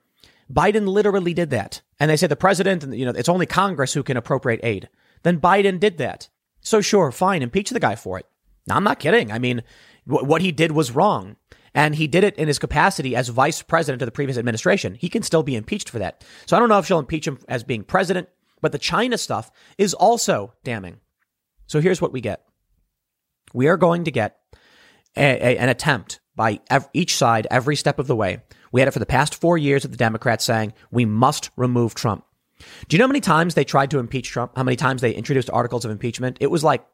Biden literally did that. And they said the president, you know, it's only Congress who can appropriate aid. Then Biden did that. So sure, fine, impeach the guy for it. Now, I'm not kidding. I mean, what he did was wrong. And he did it in his capacity as vice president of the previous administration. He can still be impeached for that. So I don't know if she'll impeach him as being president but the China stuff is also damning. So here's what we get. We are going to get a, a, an attempt by ev- each side every step of the way. We had it for the past four years of the Democrats saying we must remove Trump. Do you know how many times they tried to impeach Trump? How many times they introduced articles of impeachment? It was like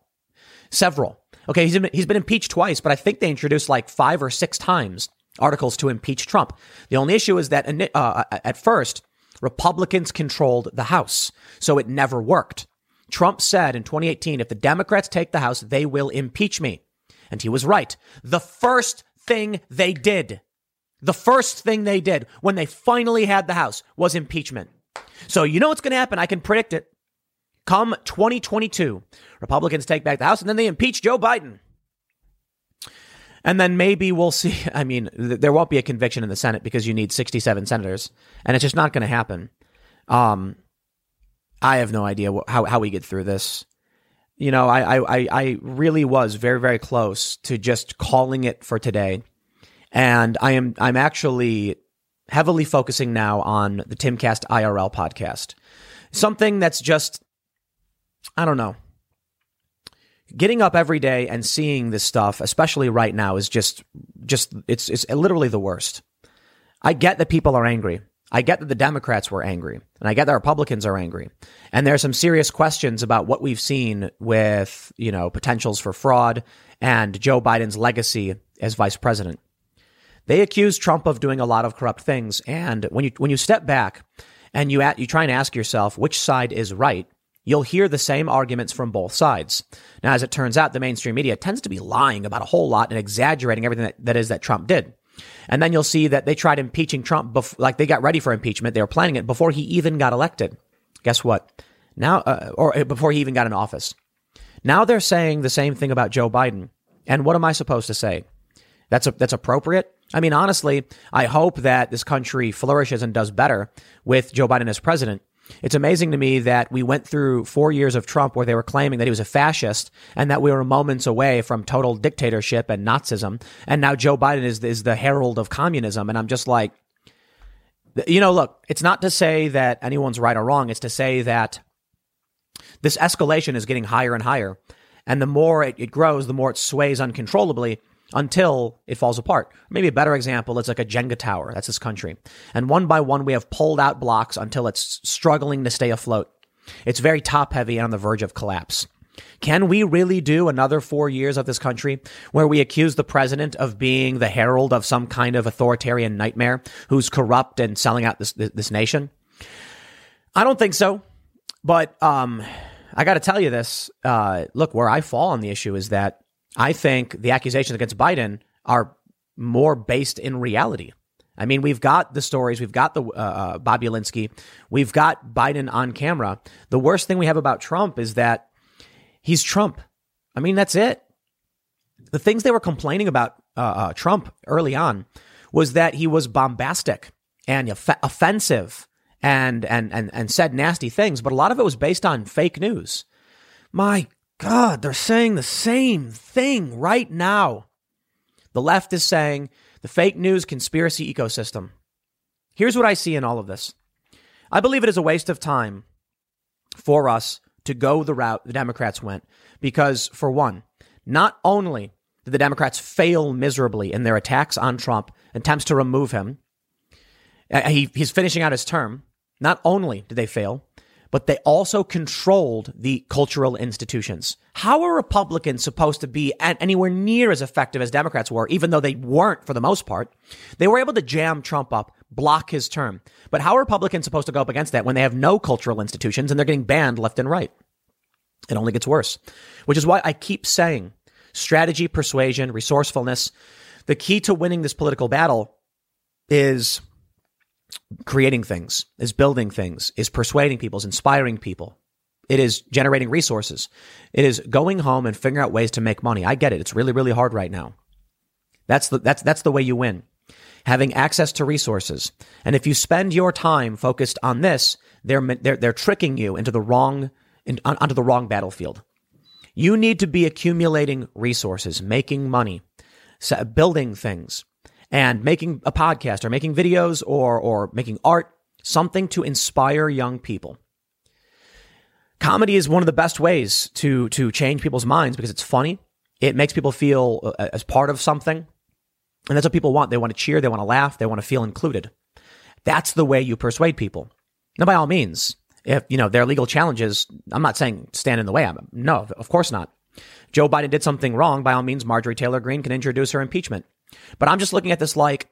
several. Okay, he's been, he's been impeached twice, but I think they introduced like five or six times articles to impeach Trump. The only issue is that uh, at first Republicans controlled the House, so it never worked. Trump said in 2018, if the Democrats take the House, they will impeach me. And he was right. The first thing they did, the first thing they did when they finally had the House was impeachment. So you know what's going to happen. I can predict it. Come 2022, Republicans take back the House and then they impeach Joe Biden. And then maybe we'll see. I mean, th- there won't be a conviction in the Senate because you need 67 senators, and it's just not going to happen. Um, I have no idea wh- how, how we get through this. You know, I, I, I really was very, very close to just calling it for today. And I am, I'm actually heavily focusing now on the Timcast IRL podcast. Something that's just, I don't know, getting up every day and seeing this stuff, especially right now, is just, just, it's, it's literally the worst. I get that people are angry. I get that the Democrats were angry and I get that Republicans are angry. And there are some serious questions about what we've seen with, you know, potentials for fraud and Joe Biden's legacy as vice president. They accuse Trump of doing a lot of corrupt things. And when you, when you step back and you, at, you try and ask yourself which side is right, you'll hear the same arguments from both sides. Now, as it turns out, the mainstream media tends to be lying about a whole lot and exaggerating everything that, that is that Trump did. And then you'll see that they tried impeaching Trump, bef- like they got ready for impeachment. They were planning it before he even got elected. Guess what? Now, uh, or uh, before he even got in office. Now they're saying the same thing about Joe Biden. And what am I supposed to say? That's a, that's appropriate. I mean, honestly, I hope that this country flourishes and does better with Joe Biden as president. It's amazing to me that we went through four years of Trump where they were claiming that he was a fascist and that we were moments away from total dictatorship and Nazism. And now Joe Biden is, is the herald of communism. And I'm just like, you know, look, it's not to say that anyone's right or wrong. It's to say that this escalation is getting higher and higher. And the more it, it grows, the more it sways uncontrollably until it falls apart. Maybe a better example is like a Jenga tower. That's this country. And one by one, we have pulled out blocks until it's struggling to stay afloat. It's very top heavy and on the verge of collapse. Can we really do another four years of this country where we accuse the president of being the herald of some kind of authoritarian nightmare who's corrupt and selling out this, this nation? I don't think so. But um, I got to tell you this. Uh, look, where I fall on the issue is that I think the accusations against Biden are more based in reality. I mean, we've got the stories, we've got the uh, uh, Bob we've got Biden on camera. The worst thing we have about Trump is that he's Trump. I mean, that's it. The things they were complaining about uh, uh, Trump early on was that he was bombastic and off- offensive and and and and said nasty things, but a lot of it was based on fake news. My God, they're saying the same thing right now. The left is saying the fake news conspiracy ecosystem. Here's what I see in all of this. I believe it is a waste of time for us to go the route the Democrats went because, for one, not only did the Democrats fail miserably in their attacks on Trump, attempts to remove him, uh, he, he's finishing out his term. Not only did they fail, but they also controlled the cultural institutions. How are Republicans supposed to be anywhere near as effective as Democrats were, even though they weren't for the most part? They were able to jam Trump up, block his term. But how are Republicans supposed to go up against that when they have no cultural institutions and they're getting banned left and right? It only gets worse, which is why I keep saying strategy, persuasion, resourcefulness. The key to winning this political battle is creating things, is building things, is persuading people, is inspiring people. It is generating resources. It is going home and figuring out ways to make money. I get it. It's really, really hard right now. That's the, that's, that's the way you win. Having access to resources. And if you spend your time focused on this, they're, they're, they're tricking you into the wrong, in, onto the wrong battlefield. You need to be accumulating resources, making money, building things, and making a podcast or making videos or, or making art, something to inspire young people. Comedy is one of the best ways to, to change people's minds because it's funny. It makes people feel uh, as part of something. And that's what people want. They want to cheer. They want to laugh. They want to feel included. That's the way you persuade people. Now, by all means, if, you know, there are legal challenges, I'm not saying stand in the way. I'm, No, of course not. Joe Biden did something wrong. By all means, Marjorie Taylor Greene can introduce her impeachment. But I'm just looking at this like,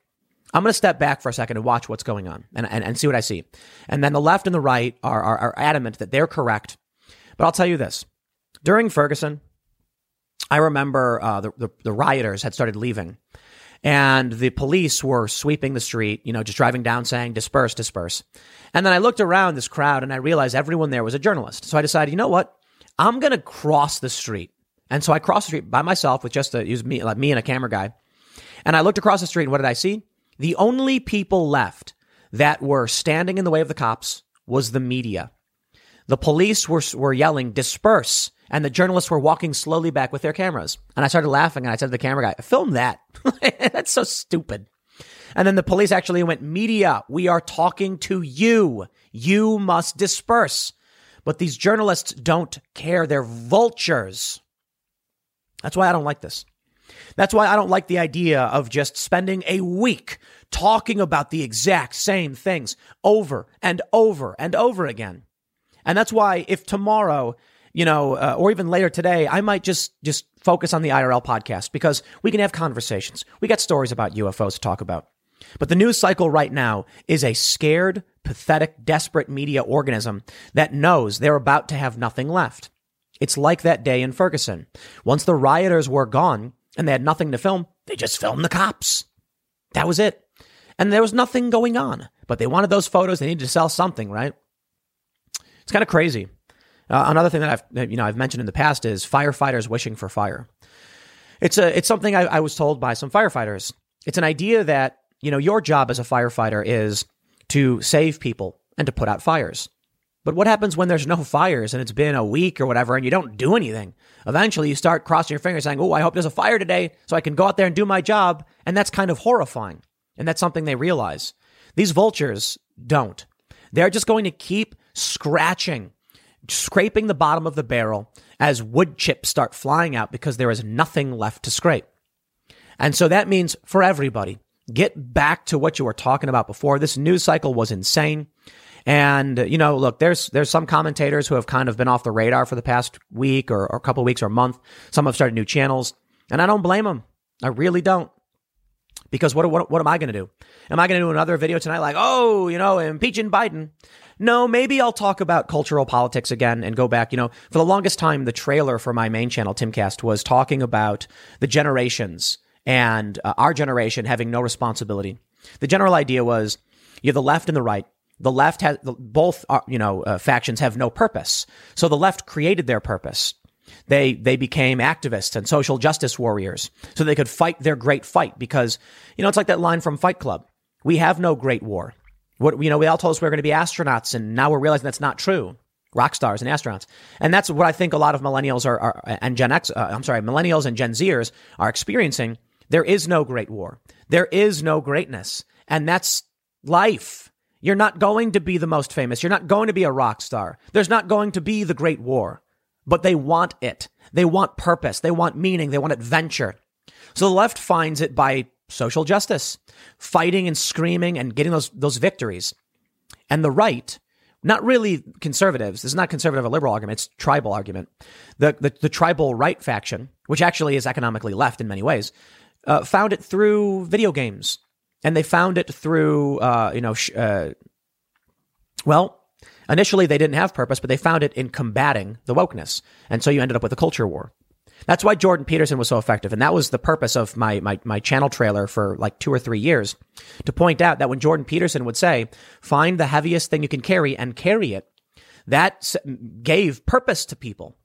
I'm going to step back for a second and watch what's going on and, and, and see what I see. And then the left and the right are, are, are adamant that they're correct. But I'll tell you this during Ferguson, I remember uh, the, the, the rioters had started leaving and the police were sweeping the street, you know, just driving down saying, disperse, disperse. And then I looked around this crowd and I realized everyone there was a journalist. So I decided, you know what? I'm going to cross the street. And so I crossed the street by myself with just a, use me, like me and a camera guy. And I looked across the street and what did I see? The only people left that were standing in the way of the cops was the media. The police were, were yelling, disperse. And the journalists were walking slowly back with their cameras. And I started laughing and I said to the camera guy, film that. That's so stupid. And then the police actually went, media, we are talking to you. You must disperse. But these journalists don't care. They're vultures. That's why I don't like this. That's why I don't like the idea of just spending a week talking about the exact same things over and over and over again. And that's why if tomorrow, you know, uh, or even later today, I might just just focus on the IRL podcast because we can have conversations. We got stories about UFOs to talk about. But the news cycle right now is a scared, pathetic, desperate media organism that knows they're about to have nothing left. It's like that day in Ferguson. Once the rioters were gone and they had nothing to film, they just filmed the cops. That was it. And there was nothing going on, but they wanted those photos. They needed to sell something, right? It's kind of crazy. Uh, another thing that I've you know I've mentioned in the past is firefighters wishing for fire. It's a it's something I, I was told by some firefighters. It's an idea that you know your job as a firefighter is to save people and to put out fires. But what happens when there's no fires and it's been a week or whatever and you don't do anything? Eventually you start crossing your fingers saying, Oh, I hope there's a fire today so I can go out there and do my job. And that's kind of horrifying. And that's something they realize. These vultures don't. They're just going to keep scratching, scraping the bottom of the barrel as wood chips start flying out because there is nothing left to scrape. And so that means for everybody, get back to what you were talking about before. This news cycle was insane. And you know, look, there's there's some commentators who have kind of been off the radar for the past week or, a couple weeks or a month. Some have started new channels, and I don't blame them. I really don't. Because what what what am I going to do? Am I going to do another video tonight like, oh, you know, impeaching Biden? No, maybe I'll talk about cultural politics again and go back. You know, for the longest time, the trailer for my main channel, Timcast, was talking about the generations and uh, our generation having no responsibility. The general idea was you have the left and the right. The left has both, are, you know, uh, factions have no purpose. So the left created their purpose. They they became activists and social justice warriors, so they could fight their great fight. Because you know, it's like that line from Fight Club: "We have no great war." What you know, we all told us we were going to be astronauts, and now we're realizing that's not true. Rock stars and astronauts, and that's what I think a lot of millennials are, are and Gen X. Uh, I'm sorry, millennials and Gen Zers are experiencing. There is no great war. There is no greatness, and that's life. You're not going to be the most famous. You're not going to be a rock star. There's not going to be the great war, but they want it. They want purpose. They want meaning. They want adventure. So the left finds it by social justice, fighting and screaming and getting those, those victories. And the right, not really conservatives. This is not conservative or liberal argument. It's tribal argument. The, the, the tribal right faction, which actually is economically left in many ways, uh, found it through video games and they found it through, uh, you know, sh- uh, well, initially they didn't have purpose, but they found it in combating the wokeness. And so you ended up with a culture war. That's why Jordan Peterson was so effective. And that was the purpose of my, my, my channel trailer for like two or three years to point out that when Jordan Peterson would say, find the heaviest thing you can carry and carry it, that gave purpose to people.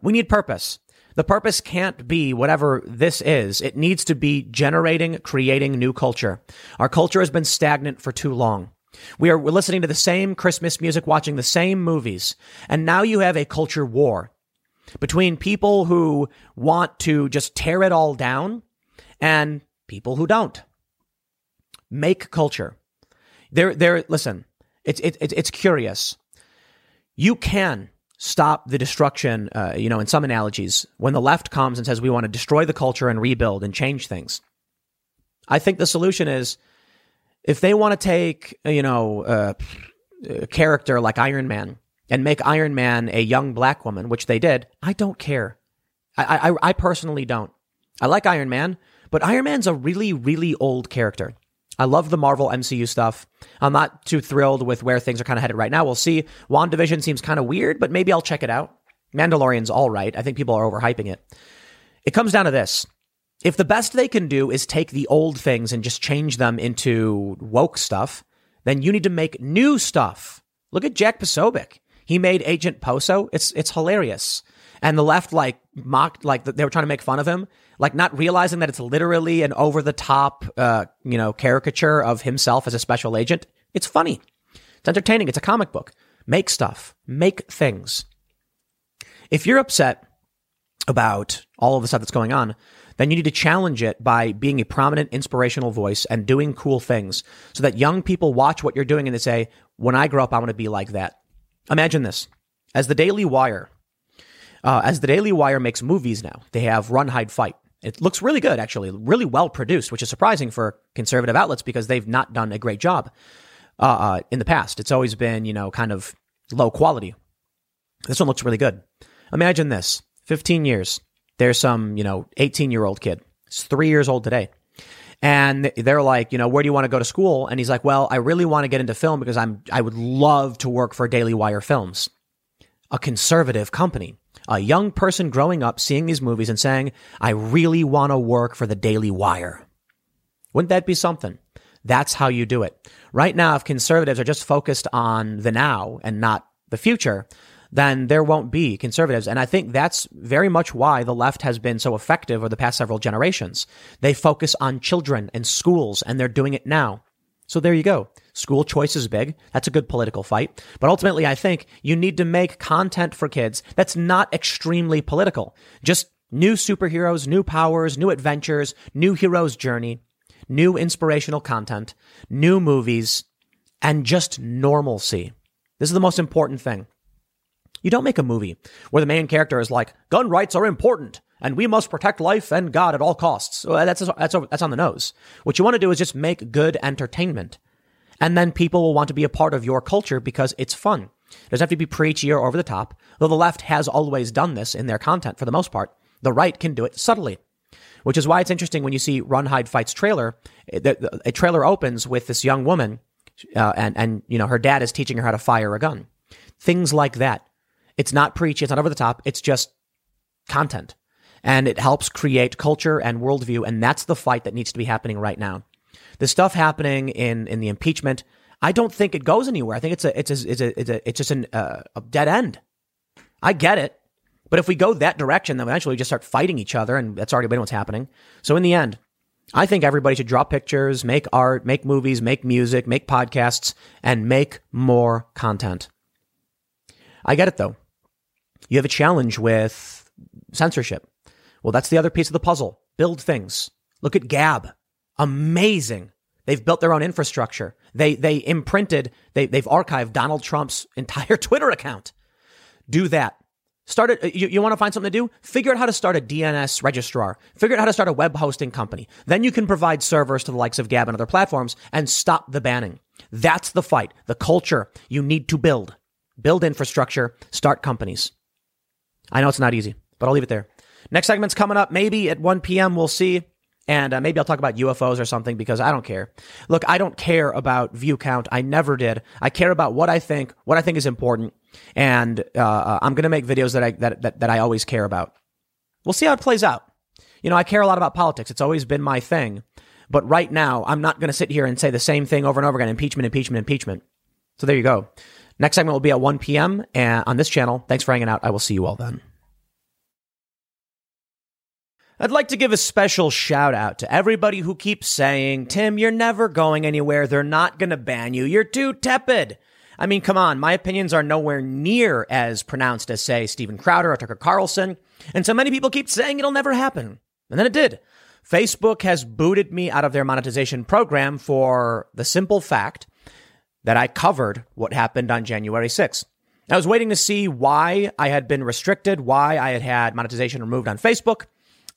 We need purpose. The purpose can't be whatever this is. It needs to be generating, creating new culture. Our culture has been stagnant for too long. We are listening to the same Christmas music, watching the same movies, and now you have a culture war between people who want to just tear it all down and people who don't. Make culture. There, there, listen, it's, it, it's curious. You can stop the destruction, uh, you know, in some analogies, when the left comes and says we want to destroy the culture and rebuild and change things. I think the solution is if they want to take, you know, uh, a character like Iron Man and make Iron Man a young black woman, which they did, I don't care. I, I, I personally don't. I like Iron Man, but Iron Man's a really, really old character. I love the Marvel MCU stuff. I'm not too thrilled with where things are kind of headed right now. We'll see. WandaVision seems kind of weird, but maybe I'll check it out. Mandalorian's all right. I think people are overhyping it. It comes down to this. If the best they can do is take the old things and just change them into woke stuff, then you need to make new stuff. Look at Jack Posobiec. He made Agent Poso. It's it's hilarious. And the left like mocked like they were trying to make fun of him like not realizing that it's literally an over the top, uh, you know, caricature of himself as a special agent. It's funny. It's entertaining. It's a comic book. Make stuff. Make things. If you're upset about all of the stuff that's going on, then you need to challenge it by being a prominent, inspirational voice and doing cool things so that young people watch what you're doing and they say, when I grow up, I want to be like that. Imagine this. As the Daily Wire Uh, as the Daily Wire makes movies now, they have Run, Hide, Fight. It looks really good, actually, really well produced, which is surprising for conservative outlets because they've not done a great job uh, uh, in the past. It's always been, you know, kind of low quality. This one looks really good. Imagine this 15 years. There's some, you know, 18 year old kid. He's three years old today. And they're like, you know, where do you want to go to school? And he's like, well, I really want to get into film because I'm, I would love to work for Daily Wire Films, a conservative company. A young person growing up seeing these movies and saying, I really want to work for the Daily Wire. Wouldn't that be something? That's how you do it. Right now, if conservatives are just focused on the now and not the future, then there won't be conservatives. And I think that's very much why the left has been so effective over the past several generations. They focus on children and schools, and they're doing it now. So there you go. School choice is big. That's a good political fight. But ultimately, I think you need to make content for kids that's not extremely political. Just new superheroes, new powers, new adventures, new hero's journey, new inspirational content, new movies, and just normalcy. This is the most important thing. You don't make a movie where the main character is like, gun rights are important and we must protect life and God at all costs. Well, that's, that's, that's on the nose. What you want to do is just make good entertainment. And then people will want to be a part of your culture because it's fun. It doesn't have to be preachy or over the top, though the left has always done this in their content for the most part. The right can do it subtly, which is why it's interesting when you see Run, Hide, Fight's trailer. A trailer opens with this young woman, uh, and, and, you know, her dad is teaching her how to fire a gun. Things like that. It's not preachy. It's not over the top. It's just content. And it helps create culture and worldview. And that's the fight that needs to be happening right now. The stuff happening in, in the impeachment, I don't think it goes anywhere. I think it's a, it's a, it's a, it's, a, it's just an, uh, a dead end. I get it. But if we go that direction, then eventually we just start fighting each other. And that's already been what's happening. So in the end, I think everybody should draw pictures, make art, make movies, make music, make podcasts, and make more content. I get it though. You have a challenge with censorship. Well, that's the other piece of the puzzle. Build things. Look at Gab. Amazing. They've built their own infrastructure. They, they imprinted, they, they've archived Donald Trump's entire Twitter account. Do that. Start it. You, you want to find something to do? Figure out how to start a DNS registrar. Figure out how to start a web hosting company. Then you can provide servers to the likes of Gab and other platforms and stop the banning. That's the fight. The culture you need to build. Build infrastructure. Start companies. I know it's not easy, but I'll leave it there. Next segment's coming up. Maybe at 1 p.m. we'll see. And uh, maybe I'll talk about UFOs or something because I don't care. Look, I don't care about view count. I never did. I care about what I think, what I think is important, and uh, uh I'm going to make videos that I that, that that I always care about. We'll see how it plays out. You know, I care a lot about politics. It's always been my thing. But right now, I'm not going to sit here and say the same thing over and over again: impeachment, impeachment, impeachment. So there you go. Next segment will be at 1 p.m. on this channel. Thanks for hanging out. I will see you all then. I'd like to give a special shout out to everybody who keeps saying, Tim, you're never going anywhere. They're not going to ban you. You're too tepid. I mean, come on. My opinions are nowhere near as pronounced as, say, Steven Crowder or Tucker Carlson. And so many people keep saying it'll never happen. And then it did. Facebook has booted me out of their monetization program for the simple fact that I covered what happened on January 6th. I was waiting to see why I had been restricted, why I had had monetization removed on Facebook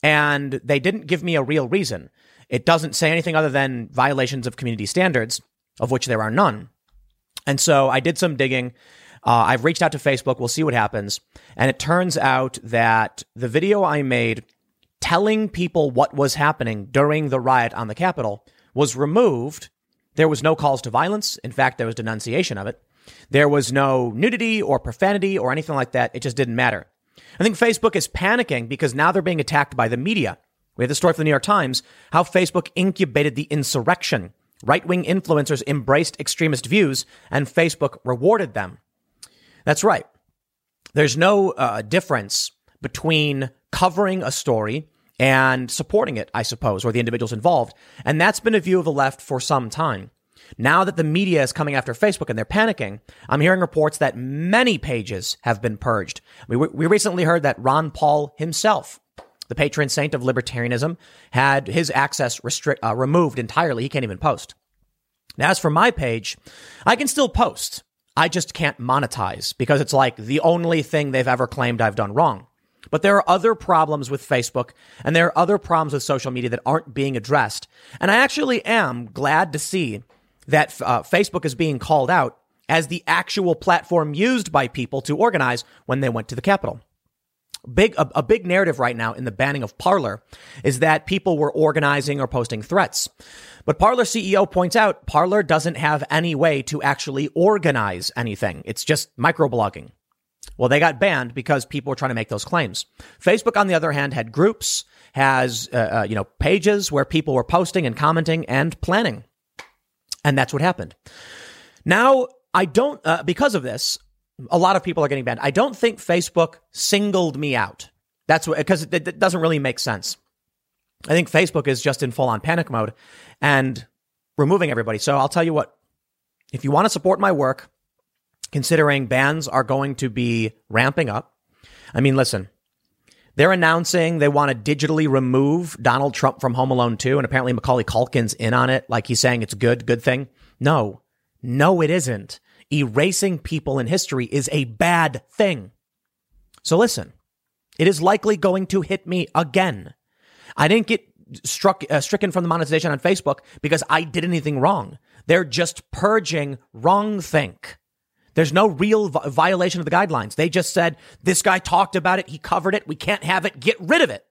and they didn't give me a real reason. It doesn't say anything other than violations of community standards, of which there are none. And so I did some digging. Uh, I've reached out to Facebook. We'll see what happens. And it turns out that the video I made telling people what was happening during the riot on the Capitol was removed. There was no calls to violence. In fact, there was denunciation of it. There was no nudity or profanity or anything like that. It just didn't matter. I think Facebook is panicking because now they're being attacked by the media. We have the story from the New York Times how Facebook incubated the insurrection. Right wing influencers embraced extremist views and Facebook rewarded them. That's right. There's no uh, difference between covering a story and supporting it, I suppose, or the individuals involved. And that's been a view of the left for some time. Now that the media is coming after Facebook and they're panicking, I'm hearing reports that many pages have been purged. We, we recently heard that Ron Paul himself, the patron saint of libertarianism, had his access uh, removed entirely. He can't even post. Now, as for my page, I can still post. I just can't monetize because it's like the only thing they've ever claimed I've done wrong. But there are other problems with Facebook and there are other problems with social media that aren't being addressed. And I actually am glad to see that uh, Facebook is being called out as the actual platform used by people to organize when they went to the Capitol. Big, a, a big narrative right now in the banning of Parler is that people were organizing or posting threats. But Parler CEO points out Parler doesn't have any way to actually organize anything. It's just microblogging. Well, they got banned because people were trying to make those claims. Facebook, on the other hand, had groups, has uh, uh, you know pages where people were posting and commenting and planning, and that's what happened. Now, I don't uh, because of this, a lot of people are getting banned. I don't think Facebook singled me out. That's what because it, it doesn't really make sense. I think Facebook is just in full on panic mode and removing everybody. So I'll tell you what, if you want to support my work, considering bans are going to be ramping up. I mean, listen, they're announcing they want to digitally remove Donald Trump from Home Alone 2, and apparently Macaulay Culkin's in on it, like he's saying it's good, good thing. No, no, it isn't. Erasing people in history is a bad thing. So listen, it is likely going to hit me again. I didn't get struck uh, stricken from the monetization on Facebook because I did anything wrong. They're just purging wrong think. There's no real violation of the guidelines. They just said, this guy talked about it. He covered it. We can't have it. Get rid of it.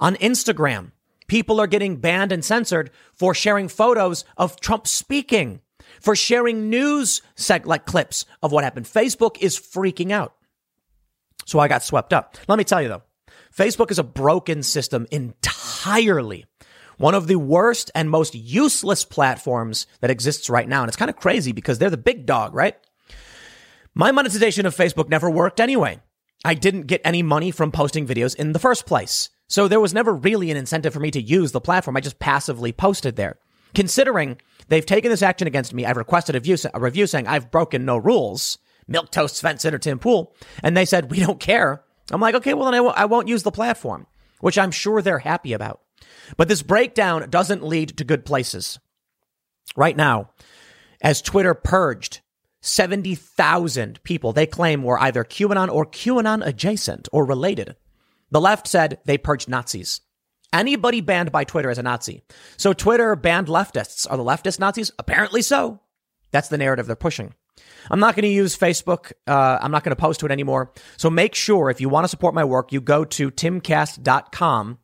On Instagram, people are getting banned and censored for sharing photos of Trump speaking, for sharing news seg- like clips of what happened. Facebook is freaking out. So I got swept up. Let me tell you though, Facebook is a broken system entirely. One of the worst and most useless platforms that exists right now. And it's kind of crazy because they're the big dog, right? My monetization of Facebook never worked anyway. I didn't get any money from posting videos in the first place. So there was never really an incentive for me to use the platform. I just passively posted there. Considering they've taken this action against me, I've requested a, view, a review saying I've broken no rules. Milk Toast, Svensson, or Tim Pool. And they said, we don't care. I'm like, okay, well, then I w- I won't use the platform, which I'm sure they're happy about. But this breakdown doesn't lead to good places. Right now, as Twitter purged 70,000 people they claim were either QAnon or QAnon adjacent or related. The left said they purged Nazis. Anybody banned by Twitter is a Nazi. So Twitter banned leftists. Are the leftist Nazis? Apparently so. That's the narrative they're pushing. I'm not going to use Facebook. Uh, I'm not going to post to it anymore. So make sure if you want to support my work, you go to timcast.com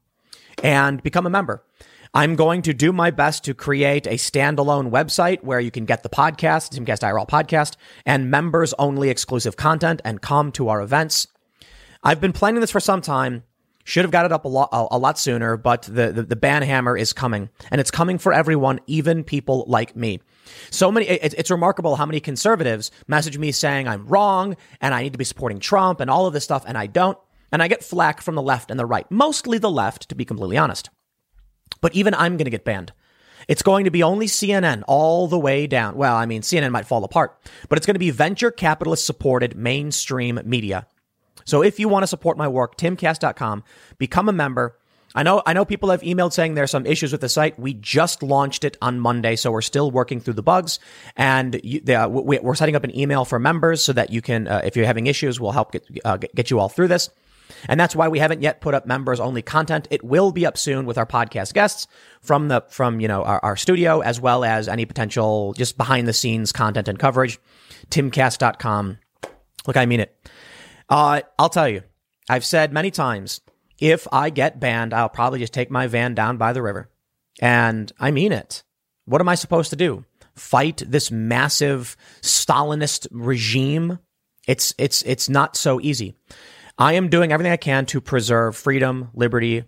and become a member. I'm going to do my best to create a standalone website where you can get the podcast, Timcast IRL podcast, and members only exclusive content and come to our events. I've been planning this for some time. Should have got it up a lot, a, lot sooner, but the, the, the ban hammer is coming and it's coming for everyone, even people like me. So many, it, it's remarkable how many conservatives message me saying I'm wrong and I need to be supporting Trump and all of this stuff, and I don't. And I get flack from the left and the right, mostly the left, to be completely honest. But even I'm going to get banned. It's going to be only CNN all the way down. Well, I mean, CNN might fall apart, but it's going to be venture capitalist supported mainstream media. So if you want to support my work, timcast.com, become a member. I know, I know people have emailed saying there are some issues with the site. We just launched it on Monday, so we're still working through the bugs. And you, uh, we're setting up an email for members so that you can, uh, if you're having issues, we'll help get, uh, get you all through this. And that's why we haven't yet put up members only content. It will be up soon with our podcast guests from the, from, you know, our, our studio, as well as any potential just behind the scenes content and coverage. Timcast.com. Look, I mean it. Uh, I'll tell you, I've said many times, if I get banned, I'll probably just take my van down by the river. And I mean it. What am I supposed to do? Fight this massive Stalinist regime? It's, it's, it's not so easy. I am doing everything I can to preserve freedom, liberty,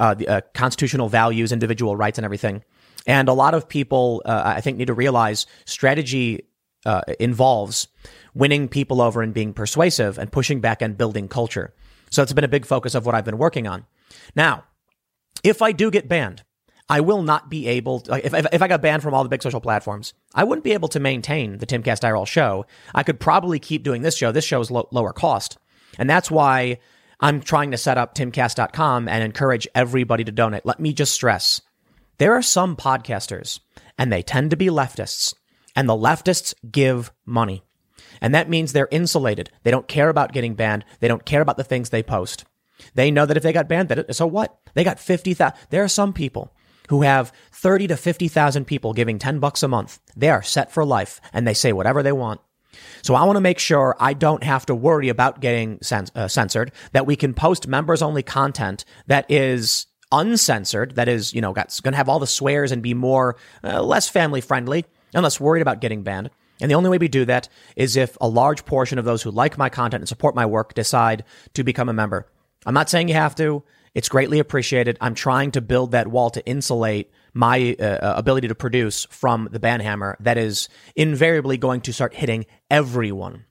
uh, the, uh, constitutional values, individual rights, and everything. And a lot of people, uh, I think, need to realize strategy uh, involves winning people over and being persuasive and pushing back and building culture. So it's been a big focus of what I've been working on. Now, if I do get banned, I will not be able to, if, if, if, I got banned from all the big social platforms, I wouldn't be able to maintain the Timcast IRL show. I could probably keep doing this show. This show is lo- lower cost. And that's why I'm trying to set up timcast.com and encourage everybody to donate. Let me just stress there are some podcasters, and they tend to be leftists, and the leftists give money. And that means they're insulated. They don't care about getting banned. They don't care about the things they post. They know that if they got banned, that so what? They got 50,000. There are some people who have 30 to 50,000 people giving 10 bucks a month. They are set for life and they say whatever they want. So I want to make sure I don't have to worry about getting cens- uh, censored, that we can post members only content that is uncensored, that is, you know, going to have all the swears and be more, uh, less family friendly and less worried about getting banned. And the only way we do that is if a large portion of those who like my content and support my work decide to become a member. I'm not saying you have to. It's greatly appreciated. I'm trying to build that wall to insulate my uh, uh, ability to produce from the banhammer that is invariably going to start hitting everyone.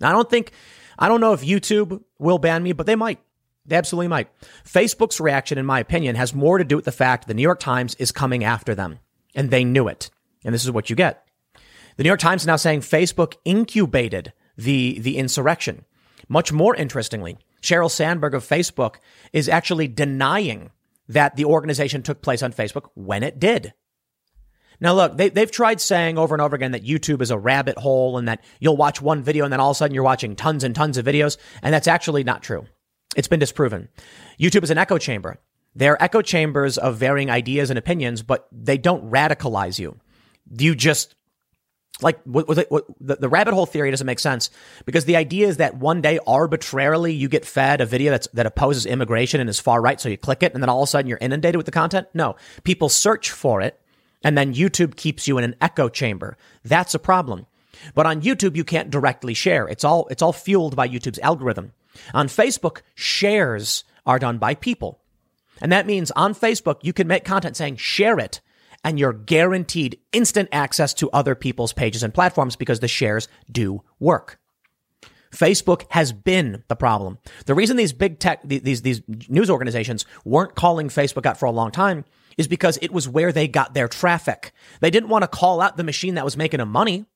Now, I don't think, I don't know if YouTube will ban me, but they might. They absolutely might. Facebook's reaction, in my opinion, has more to do with the fact the New York Times is coming after them, and they knew it. And this is what you get. The New York Times is now saying Facebook incubated the, the insurrection. Much more interestingly, Sheryl Sandberg of Facebook is actually denying that the organization took place on Facebook when it did. Now, look, they, they've tried saying over and over again that YouTube is a rabbit hole and that you'll watch one video and then all of a sudden you're watching tons and tons of videos. And that's actually not true. It's been disproven. YouTube is an echo chamber. They're echo chambers of varying ideas and opinions, but they don't radicalize you. You just like what, what, the, the rabbit hole theory doesn't make sense because the idea is that one day arbitrarily you get fed a video that's, that opposes immigration and is far right. So you click it and then all of a sudden you're inundated with the content. No, people search for it and then YouTube keeps you in an echo chamber. That's a problem. But on YouTube, you can't directly share. It's all, it's all fueled by YouTube's algorithm. On Facebook, shares are done by people. And that means on Facebook, you can make content saying share it and you're guaranteed instant access to other people's pages and platforms because the shares do work. Facebook has been the problem. The reason these big tech, these, these news organizations weren't calling Facebook out for a long time is because it was where they got their traffic. They didn't want to call out the machine that was making them money.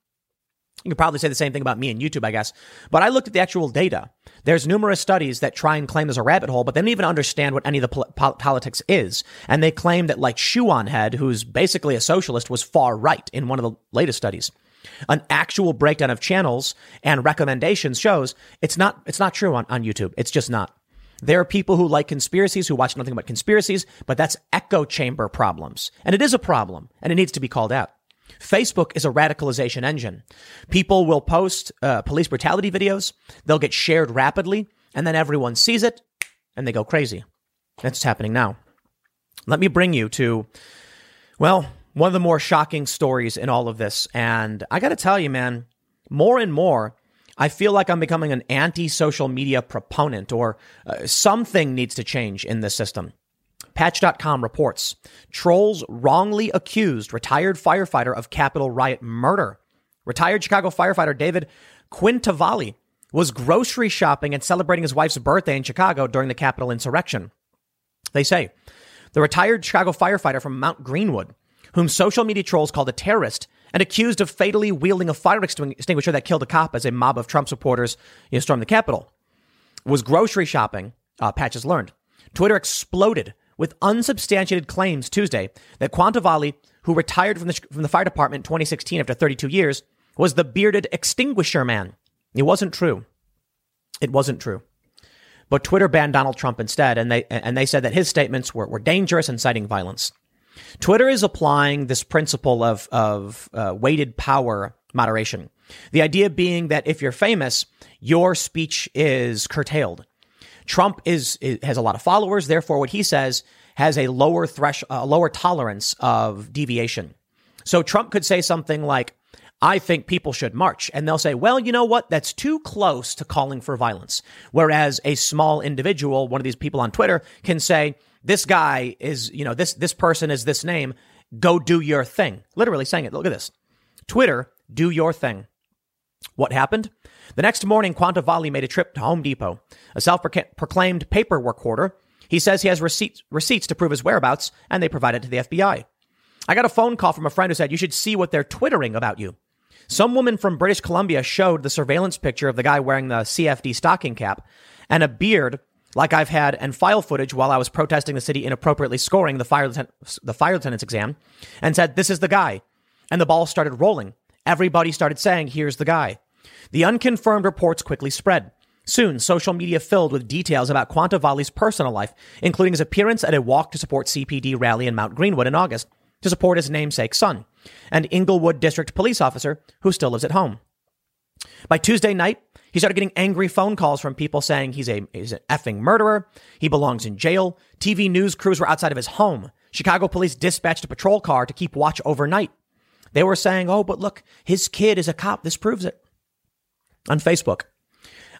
You could probably say the same thing about me and YouTube, I guess. But I looked at the actual data. There's numerous studies that try and claim there's a rabbit hole, but they don't even understand what any of the pol- politics is. And they claim that like Shoe-on-Head, who's basically a socialist, was far right in one of the latest studies. An actual breakdown of channels and recommendations shows it's not, it's not true on, on YouTube. It's just not. There are people who like conspiracies who watch nothing but conspiracies, but that's echo chamber problems. And it is a problem and it needs to be called out. Facebook is a radicalization engine. People will post uh, police brutality videos. They'll get shared rapidly and then everyone sees it and they go crazy. That's what's happening now. Let me bring you to, well, one of the more shocking stories in all of this. And I got to tell you, man, more and more, I feel like I'm becoming an anti social media proponent or uh, something needs to change in this system. Patch.com reports trolls wrongly accused retired firefighter of Capitol riot murder. Retired Chicago firefighter David Quintavalle was grocery shopping and celebrating his wife's birthday in Chicago during the Capitol insurrection. They say the retired Chicago firefighter from Mount Greenwood, whom social media trolls called a terrorist and accused of fatally wielding a fire extinguisher that killed a cop as a mob of Trump supporters stormed the Capitol, was grocery shopping, uh, Patches learned. Twitter exploded with unsubstantiated claims Tuesday that Quintavalle, who retired from the, from the fire department in 2016 after 32 years, was the bearded extinguisher man. It wasn't true. It wasn't true. But Twitter banned Donald Trump instead, and they, and they said that his statements were, were dangerous and citing violence. Twitter is applying this principle of, of uh, weighted power moderation. The idea being that if you're famous, your speech is curtailed. Trump is, is, has a lot of followers. Therefore, what he says has a lower thresh, a lower tolerance of deviation. So Trump could say something like, I think people should march. And they'll say, well, you know what? That's too close to calling for violence. Whereas a small individual, one of these people on Twitter can say, this guy is, you know, this, this person is this name. Go do your thing. Literally saying it. Look at this. Twitter, do your thing. What happened? The next morning, Quintavalle made a trip to Home Depot, a self-proclaimed paperwork hoarder. He says he has receipts, receipts to prove his whereabouts, and they provided to the FBI. I got a phone call from a friend who said, you should see what they're twittering about you. Some woman from British Columbia showed the surveillance picture of the guy wearing the CFD stocking cap and a beard like I've had and file footage while I was protesting the city inappropriately scoring the fire, the fire lieutenant's exam and said, this is the guy. And the ball started rolling. Everybody started saying, here's the guy. The unconfirmed reports quickly spread. Soon, social media filled with details about Quintavalle's personal life, including his appearance at a walk to support CPD rally in Mount Greenwood in August to support his namesake son, and Englewood District police officer who still lives at home. By Tuesday night, he started getting angry phone calls from people saying he's a he's an effing murderer. He belongs in jail. TV news crews were outside of his home. Chicago police dispatched a patrol car to keep watch overnight. They were saying, "Oh, but look, his kid is a cop. This proves it." On Facebook,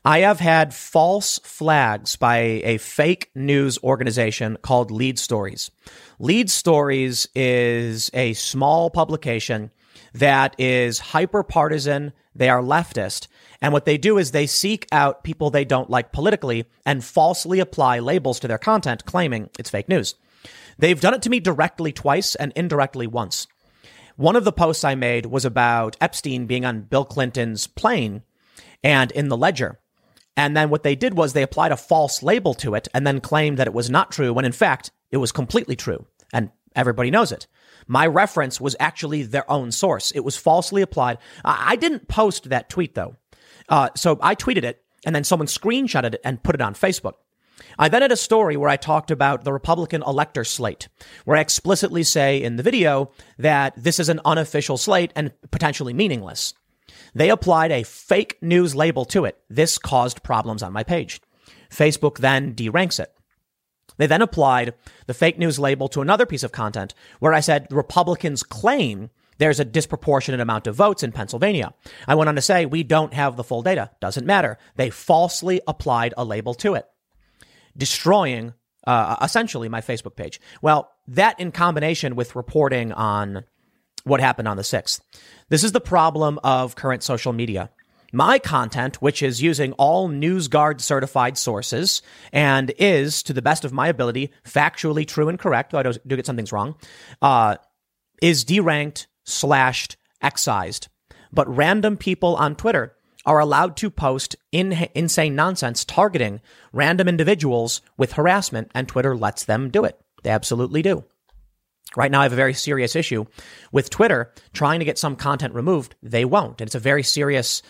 I have had false flags by a fake news organization called Lead Stories. Lead Stories is a small publication that is hyper partisan. They are leftist. And what they do is they seek out people they don't like politically and falsely apply labels to their content, claiming it's fake news. They've done it to me directly twice and indirectly once. One of the posts I made was about Epstein being on Bill Clinton's plane and in the ledger. And then what they did was they applied a false label to it and then claimed that it was not true when in fact it was completely true. And everybody knows it. My reference was actually their own source. It was falsely applied. I didn't post that tweet though. Uh, so I tweeted it and then someone screenshotted it and put it on Facebook. I then had a story where I talked about the Republican elector slate, where I explicitly say in the video that this is an unofficial slate and potentially meaningless. They applied a fake news label to it. This caused problems on my page. Facebook then deranks it. They then applied the fake news label to another piece of content where I said Republicans claim there's a disproportionate amount of votes in Pennsylvania. I went on to say we don't have the full data. Doesn't matter. They falsely applied a label to it, destroying uh, essentially my Facebook page. Well, that in combination with reporting on what happened on the 6th. This is the problem of current social media. My content, which is using all NewsGuard certified sources and is, to the best of my ability, factually true and correct, though I do get some things wrong, uh, is deranked, slashed, excised. But random people on Twitter are allowed to post in- insane nonsense targeting random individuals with harassment, and Twitter lets them do it. They absolutely do. Right now, I have a very serious issue with Twitter trying to get some content removed. They won't. And it's a very serious,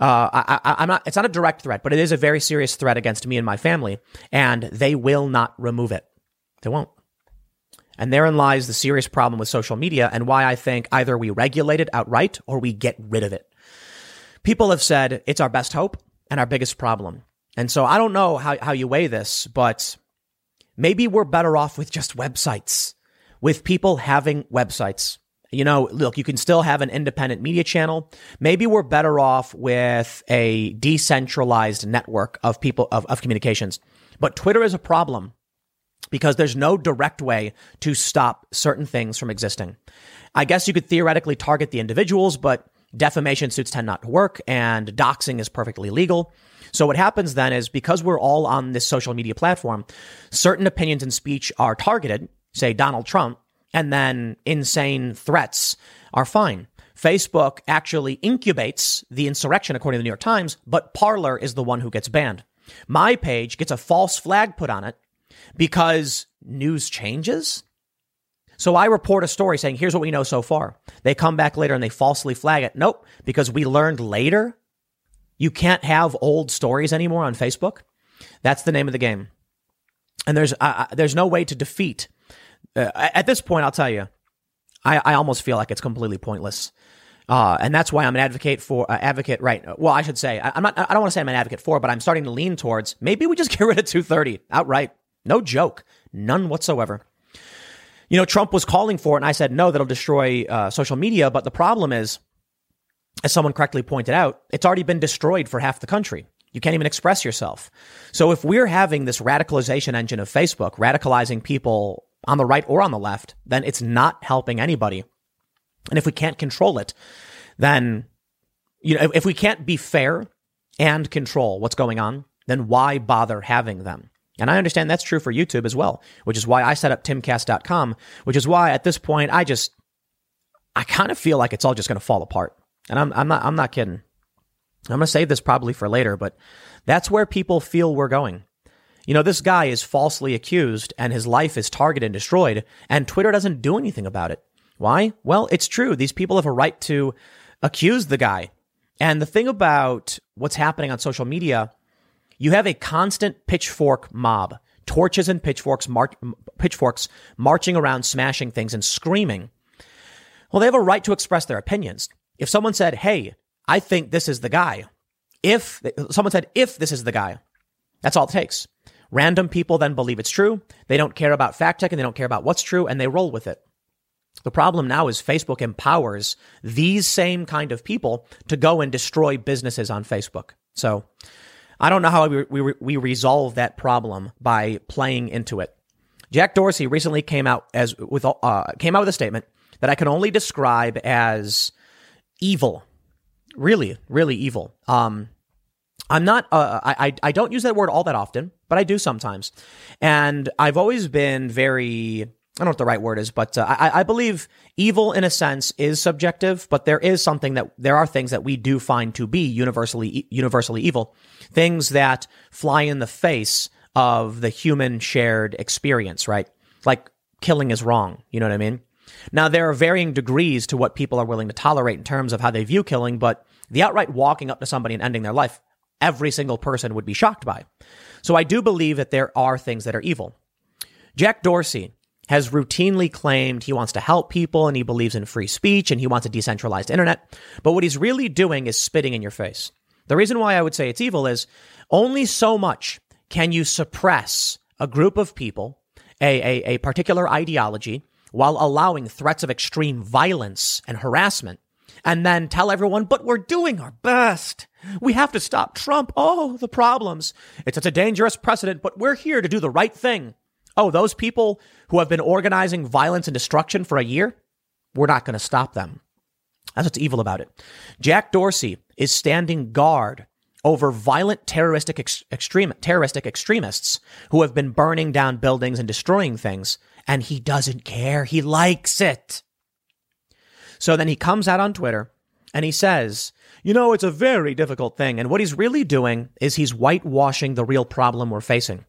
uh, I, am not, it's not a direct threat, but it is a very serious threat against me and my family. And they will not remove it. They won't. And therein lies the serious problem with social media and why I think either we regulate it outright or we get rid of it. People have said it's our best hope and our biggest problem. And so I don't know how, how you weigh this, but maybe we're better off with just websites with people having websites. You know, look, you can still have an independent media channel. Maybe we're better off with a decentralized network of people, of, of communications. But Twitter is a problem because there's no direct way to stop certain things from existing. I guess you could theoretically target the individuals, but defamation suits tend not to work and doxing is perfectly legal. So what happens then is because we're all on this social media platform, certain opinions and speech are targeted say Donald Trump, and then insane threats are fine. Facebook actually incubates the insurrection, according to the New York Times, but Parler is the one who gets banned. My page gets a false flag put on it because news changes. So I report a story saying, here's what we know so far. They come back later and they falsely flag it. Nope, because we learned later you can't have old stories anymore on Facebook. That's the name of the game. And there's, uh, there's no way to defeat uh, at this point, I'll tell you, I, I almost feel like it's completely pointless. Uh, and that's why I'm an advocate for uh, advocate. Right. Well, I should say I, am not. I don't want to say I'm an advocate for, but I'm starting to lean towards maybe we just get rid of 230 outright. No joke, none whatsoever. You know, Trump was calling for it, and I said no. That'll destroy uh, social media. But the problem is, as someone correctly pointed out, it's already been destroyed for half the country. You can't even express yourself. So if we're having this radicalization engine of Facebook radicalizing people on the right or on the left, then it's not helping anybody. And if we can't control it, then, you know, if, we can't be fair and control what's going on, then why bother having them? And I understand that's true for YouTube as well, which is why I set up timcast.com, which is why at this point I just, I kind of feel like it's all just going to fall apart. And I'm, I'm not, I'm not kidding. I'm going to save this probably for later, but that's where people feel we're going. You know, this guy is falsely accused and his life is targeted and destroyed, and Twitter doesn't do anything about it. Why? Well, it's true. These people have a right to accuse the guy And the thing about what's happening on social media, you have a constant pitchfork mob, torches and pitchforks, mar- pitchforks marching around, smashing things and screaming. Well, they have a right to express their opinions. If someone said, Hey, I think this is the guy, if someone said, if this is the guy, that's all it takes. Random people then believe it's true. They don't care about fact checking. They don't care about what's true and they roll with it. The problem now is Facebook empowers these same kind of people to go and destroy businesses on Facebook. So I don't know how we, we, we resolve that problem by playing into it. Jack Dorsey recently came out as with uh, came out with a statement that I can only describe as evil, really, really evil. Um, I'm not, uh, I, I don't use that word all that often, but I do sometimes. And I've always been very, I don't know what the right word is, but uh, I, I believe evil in a sense is subjective, but there is something that, there are things that we do find to be universally, universally evil. Things that fly in the face of the human shared experience, right? Like killing is wrong. You know what I mean? Now, there are varying degrees to what people are willing to tolerate in terms of how they view killing, but the outright walking up to somebody and ending their life, every single person would be shocked by. So I do believe that there are things that are evil. Jack Dorsey has routinely claimed he wants to help people and he believes in free speech and he wants a decentralized internet. But what he's really doing is spitting in your face. The reason why I would say it's evil is only so much can you suppress a group of people, a, a, a particular ideology, while allowing threats of extreme violence and harassment and then tell everyone, but we're doing our best. We have to stop Trump. Oh, the problems. It's such a dangerous precedent, but we're here to do the right thing. Oh, those people who have been organizing violence and destruction for a year, we're not going to stop them. That's what's evil about it. Jack Dorsey is standing guard over violent terroristic ex- extreme, terroristic extremists who have been burning down buildings and destroying things, and he doesn't care. He likes it. So then he comes out on Twitter and he says, you know, it's a very difficult thing. And what he's really doing is he's whitewashing the real problem we're facing.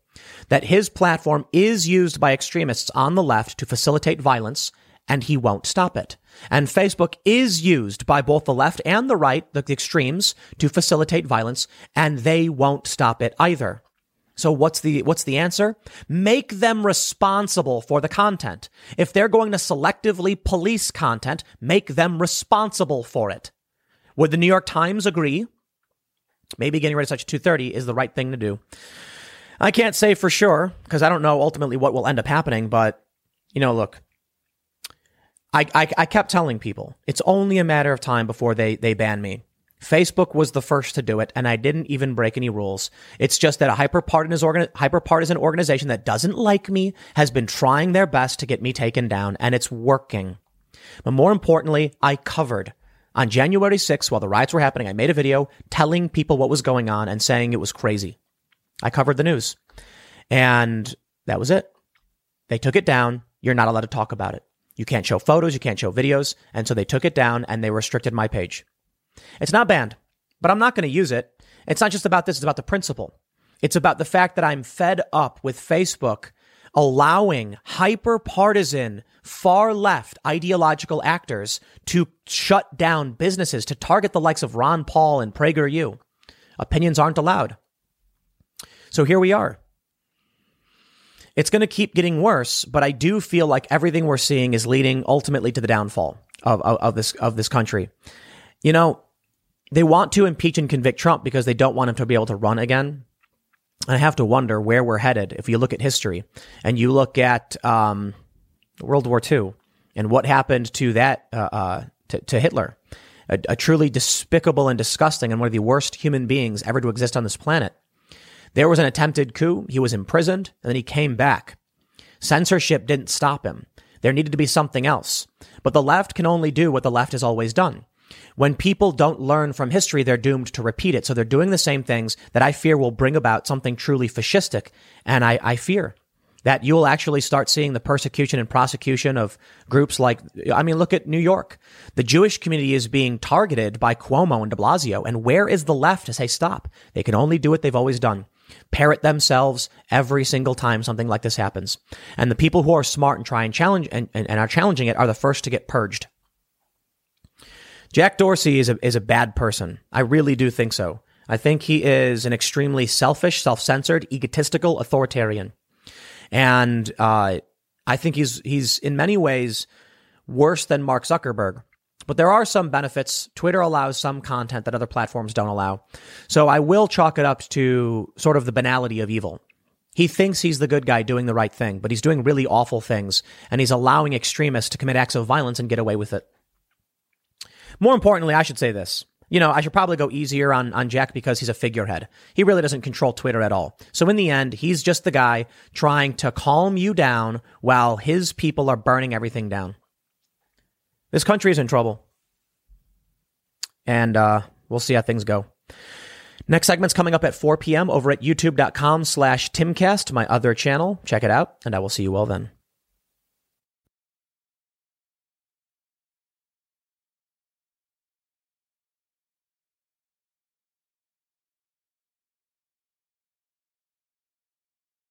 That his platform is used by extremists on the left to facilitate violence, and he won't stop it. And Facebook is used by both the left and the right, the extremes, to facilitate violence, and they won't stop it either. So what's the, what's the answer? Make them responsible for the content. If they're going to selectively police content, make them responsible for it. Would the New York Times agree? Maybe getting rid of Section 230 is the right thing to do. I can't say for sure because I don't know ultimately what will end up happening, but you know, look, I, I, I kept telling people it's only a matter of time before they, they ban me. Facebook was the first to do it, and I didn't even break any rules. It's just that a hyper-partisan, organization that doesn't like me has been trying their best to get me taken down, and it's working. But more importantly, I covered. On January 6th, while the riots were happening, I made a video telling people what was going on and saying it was crazy. I covered the news. And that was it. They took it down. You're not allowed to talk about it. You can't show photos, you can't show videos. And so they took it down and they restricted my page. It's not banned, but I'm not going to use it. It's not just about this, it's about the principle. It's about the fact that I'm fed up with Facebook allowing hyper partisan, far left ideological actors to shut down businesses, to target the likes of Ron Paul and PragerU. Opinions aren't allowed. So here we are. It's going to keep getting worse, but I do feel like everything we're seeing is leading ultimately to the downfall of, of, of this of this country. You know, they want to impeach and convict Trump because they don't want him to be able to run again. I have to wonder where we're headed if you look at history and you look at um, World War II and what happened to that uh, uh, to, to, Hitler, a, a truly despicable and disgusting and one of the worst human beings ever to exist on this planet. There was an attempted coup. He was imprisoned and then he came back. Censorship didn't stop him. There needed to be something else. But the left can only do what the left has always done. When people don't learn from history, they're doomed to repeat it. So they're doing the same things that I fear will bring about something truly fascistic. And I, I fear that you'll actually start seeing the persecution and prosecution of groups like, I mean, look at New York. The Jewish community is being targeted by Cuomo and de Blasio. And where is the left to say stop? They can only do what they've always done. Parrot themselves every single time something like this happens. And the people who are smart and try and challenge and, and, and are challenging it are the first to get purged. Jack Dorsey is a, is a bad person. I really do think so. I think he is an extremely selfish, self censored, egotistical authoritarian. And uh, I think he's, he's in many ways worse than Mark Zuckerberg. But there are some benefits. Twitter allows some content that other platforms don't allow. So I will chalk it up to sort of the banality of evil. He thinks he's the good guy doing the right thing, but he's doing really awful things, and he's allowing extremists to commit acts of violence and get away with it. More importantly, I should say this. You know, I should probably go easier on, on Jack because he's a figurehead. He really doesn't control Twitter at all. So in the end, he's just the guy trying to calm you down while his people are burning everything down. This country is in trouble. And uh, we'll see how things go. Next segment's coming up at 4 p.m. over at youtube.com slash timcast, my other channel. Check it out, and I will see you all then.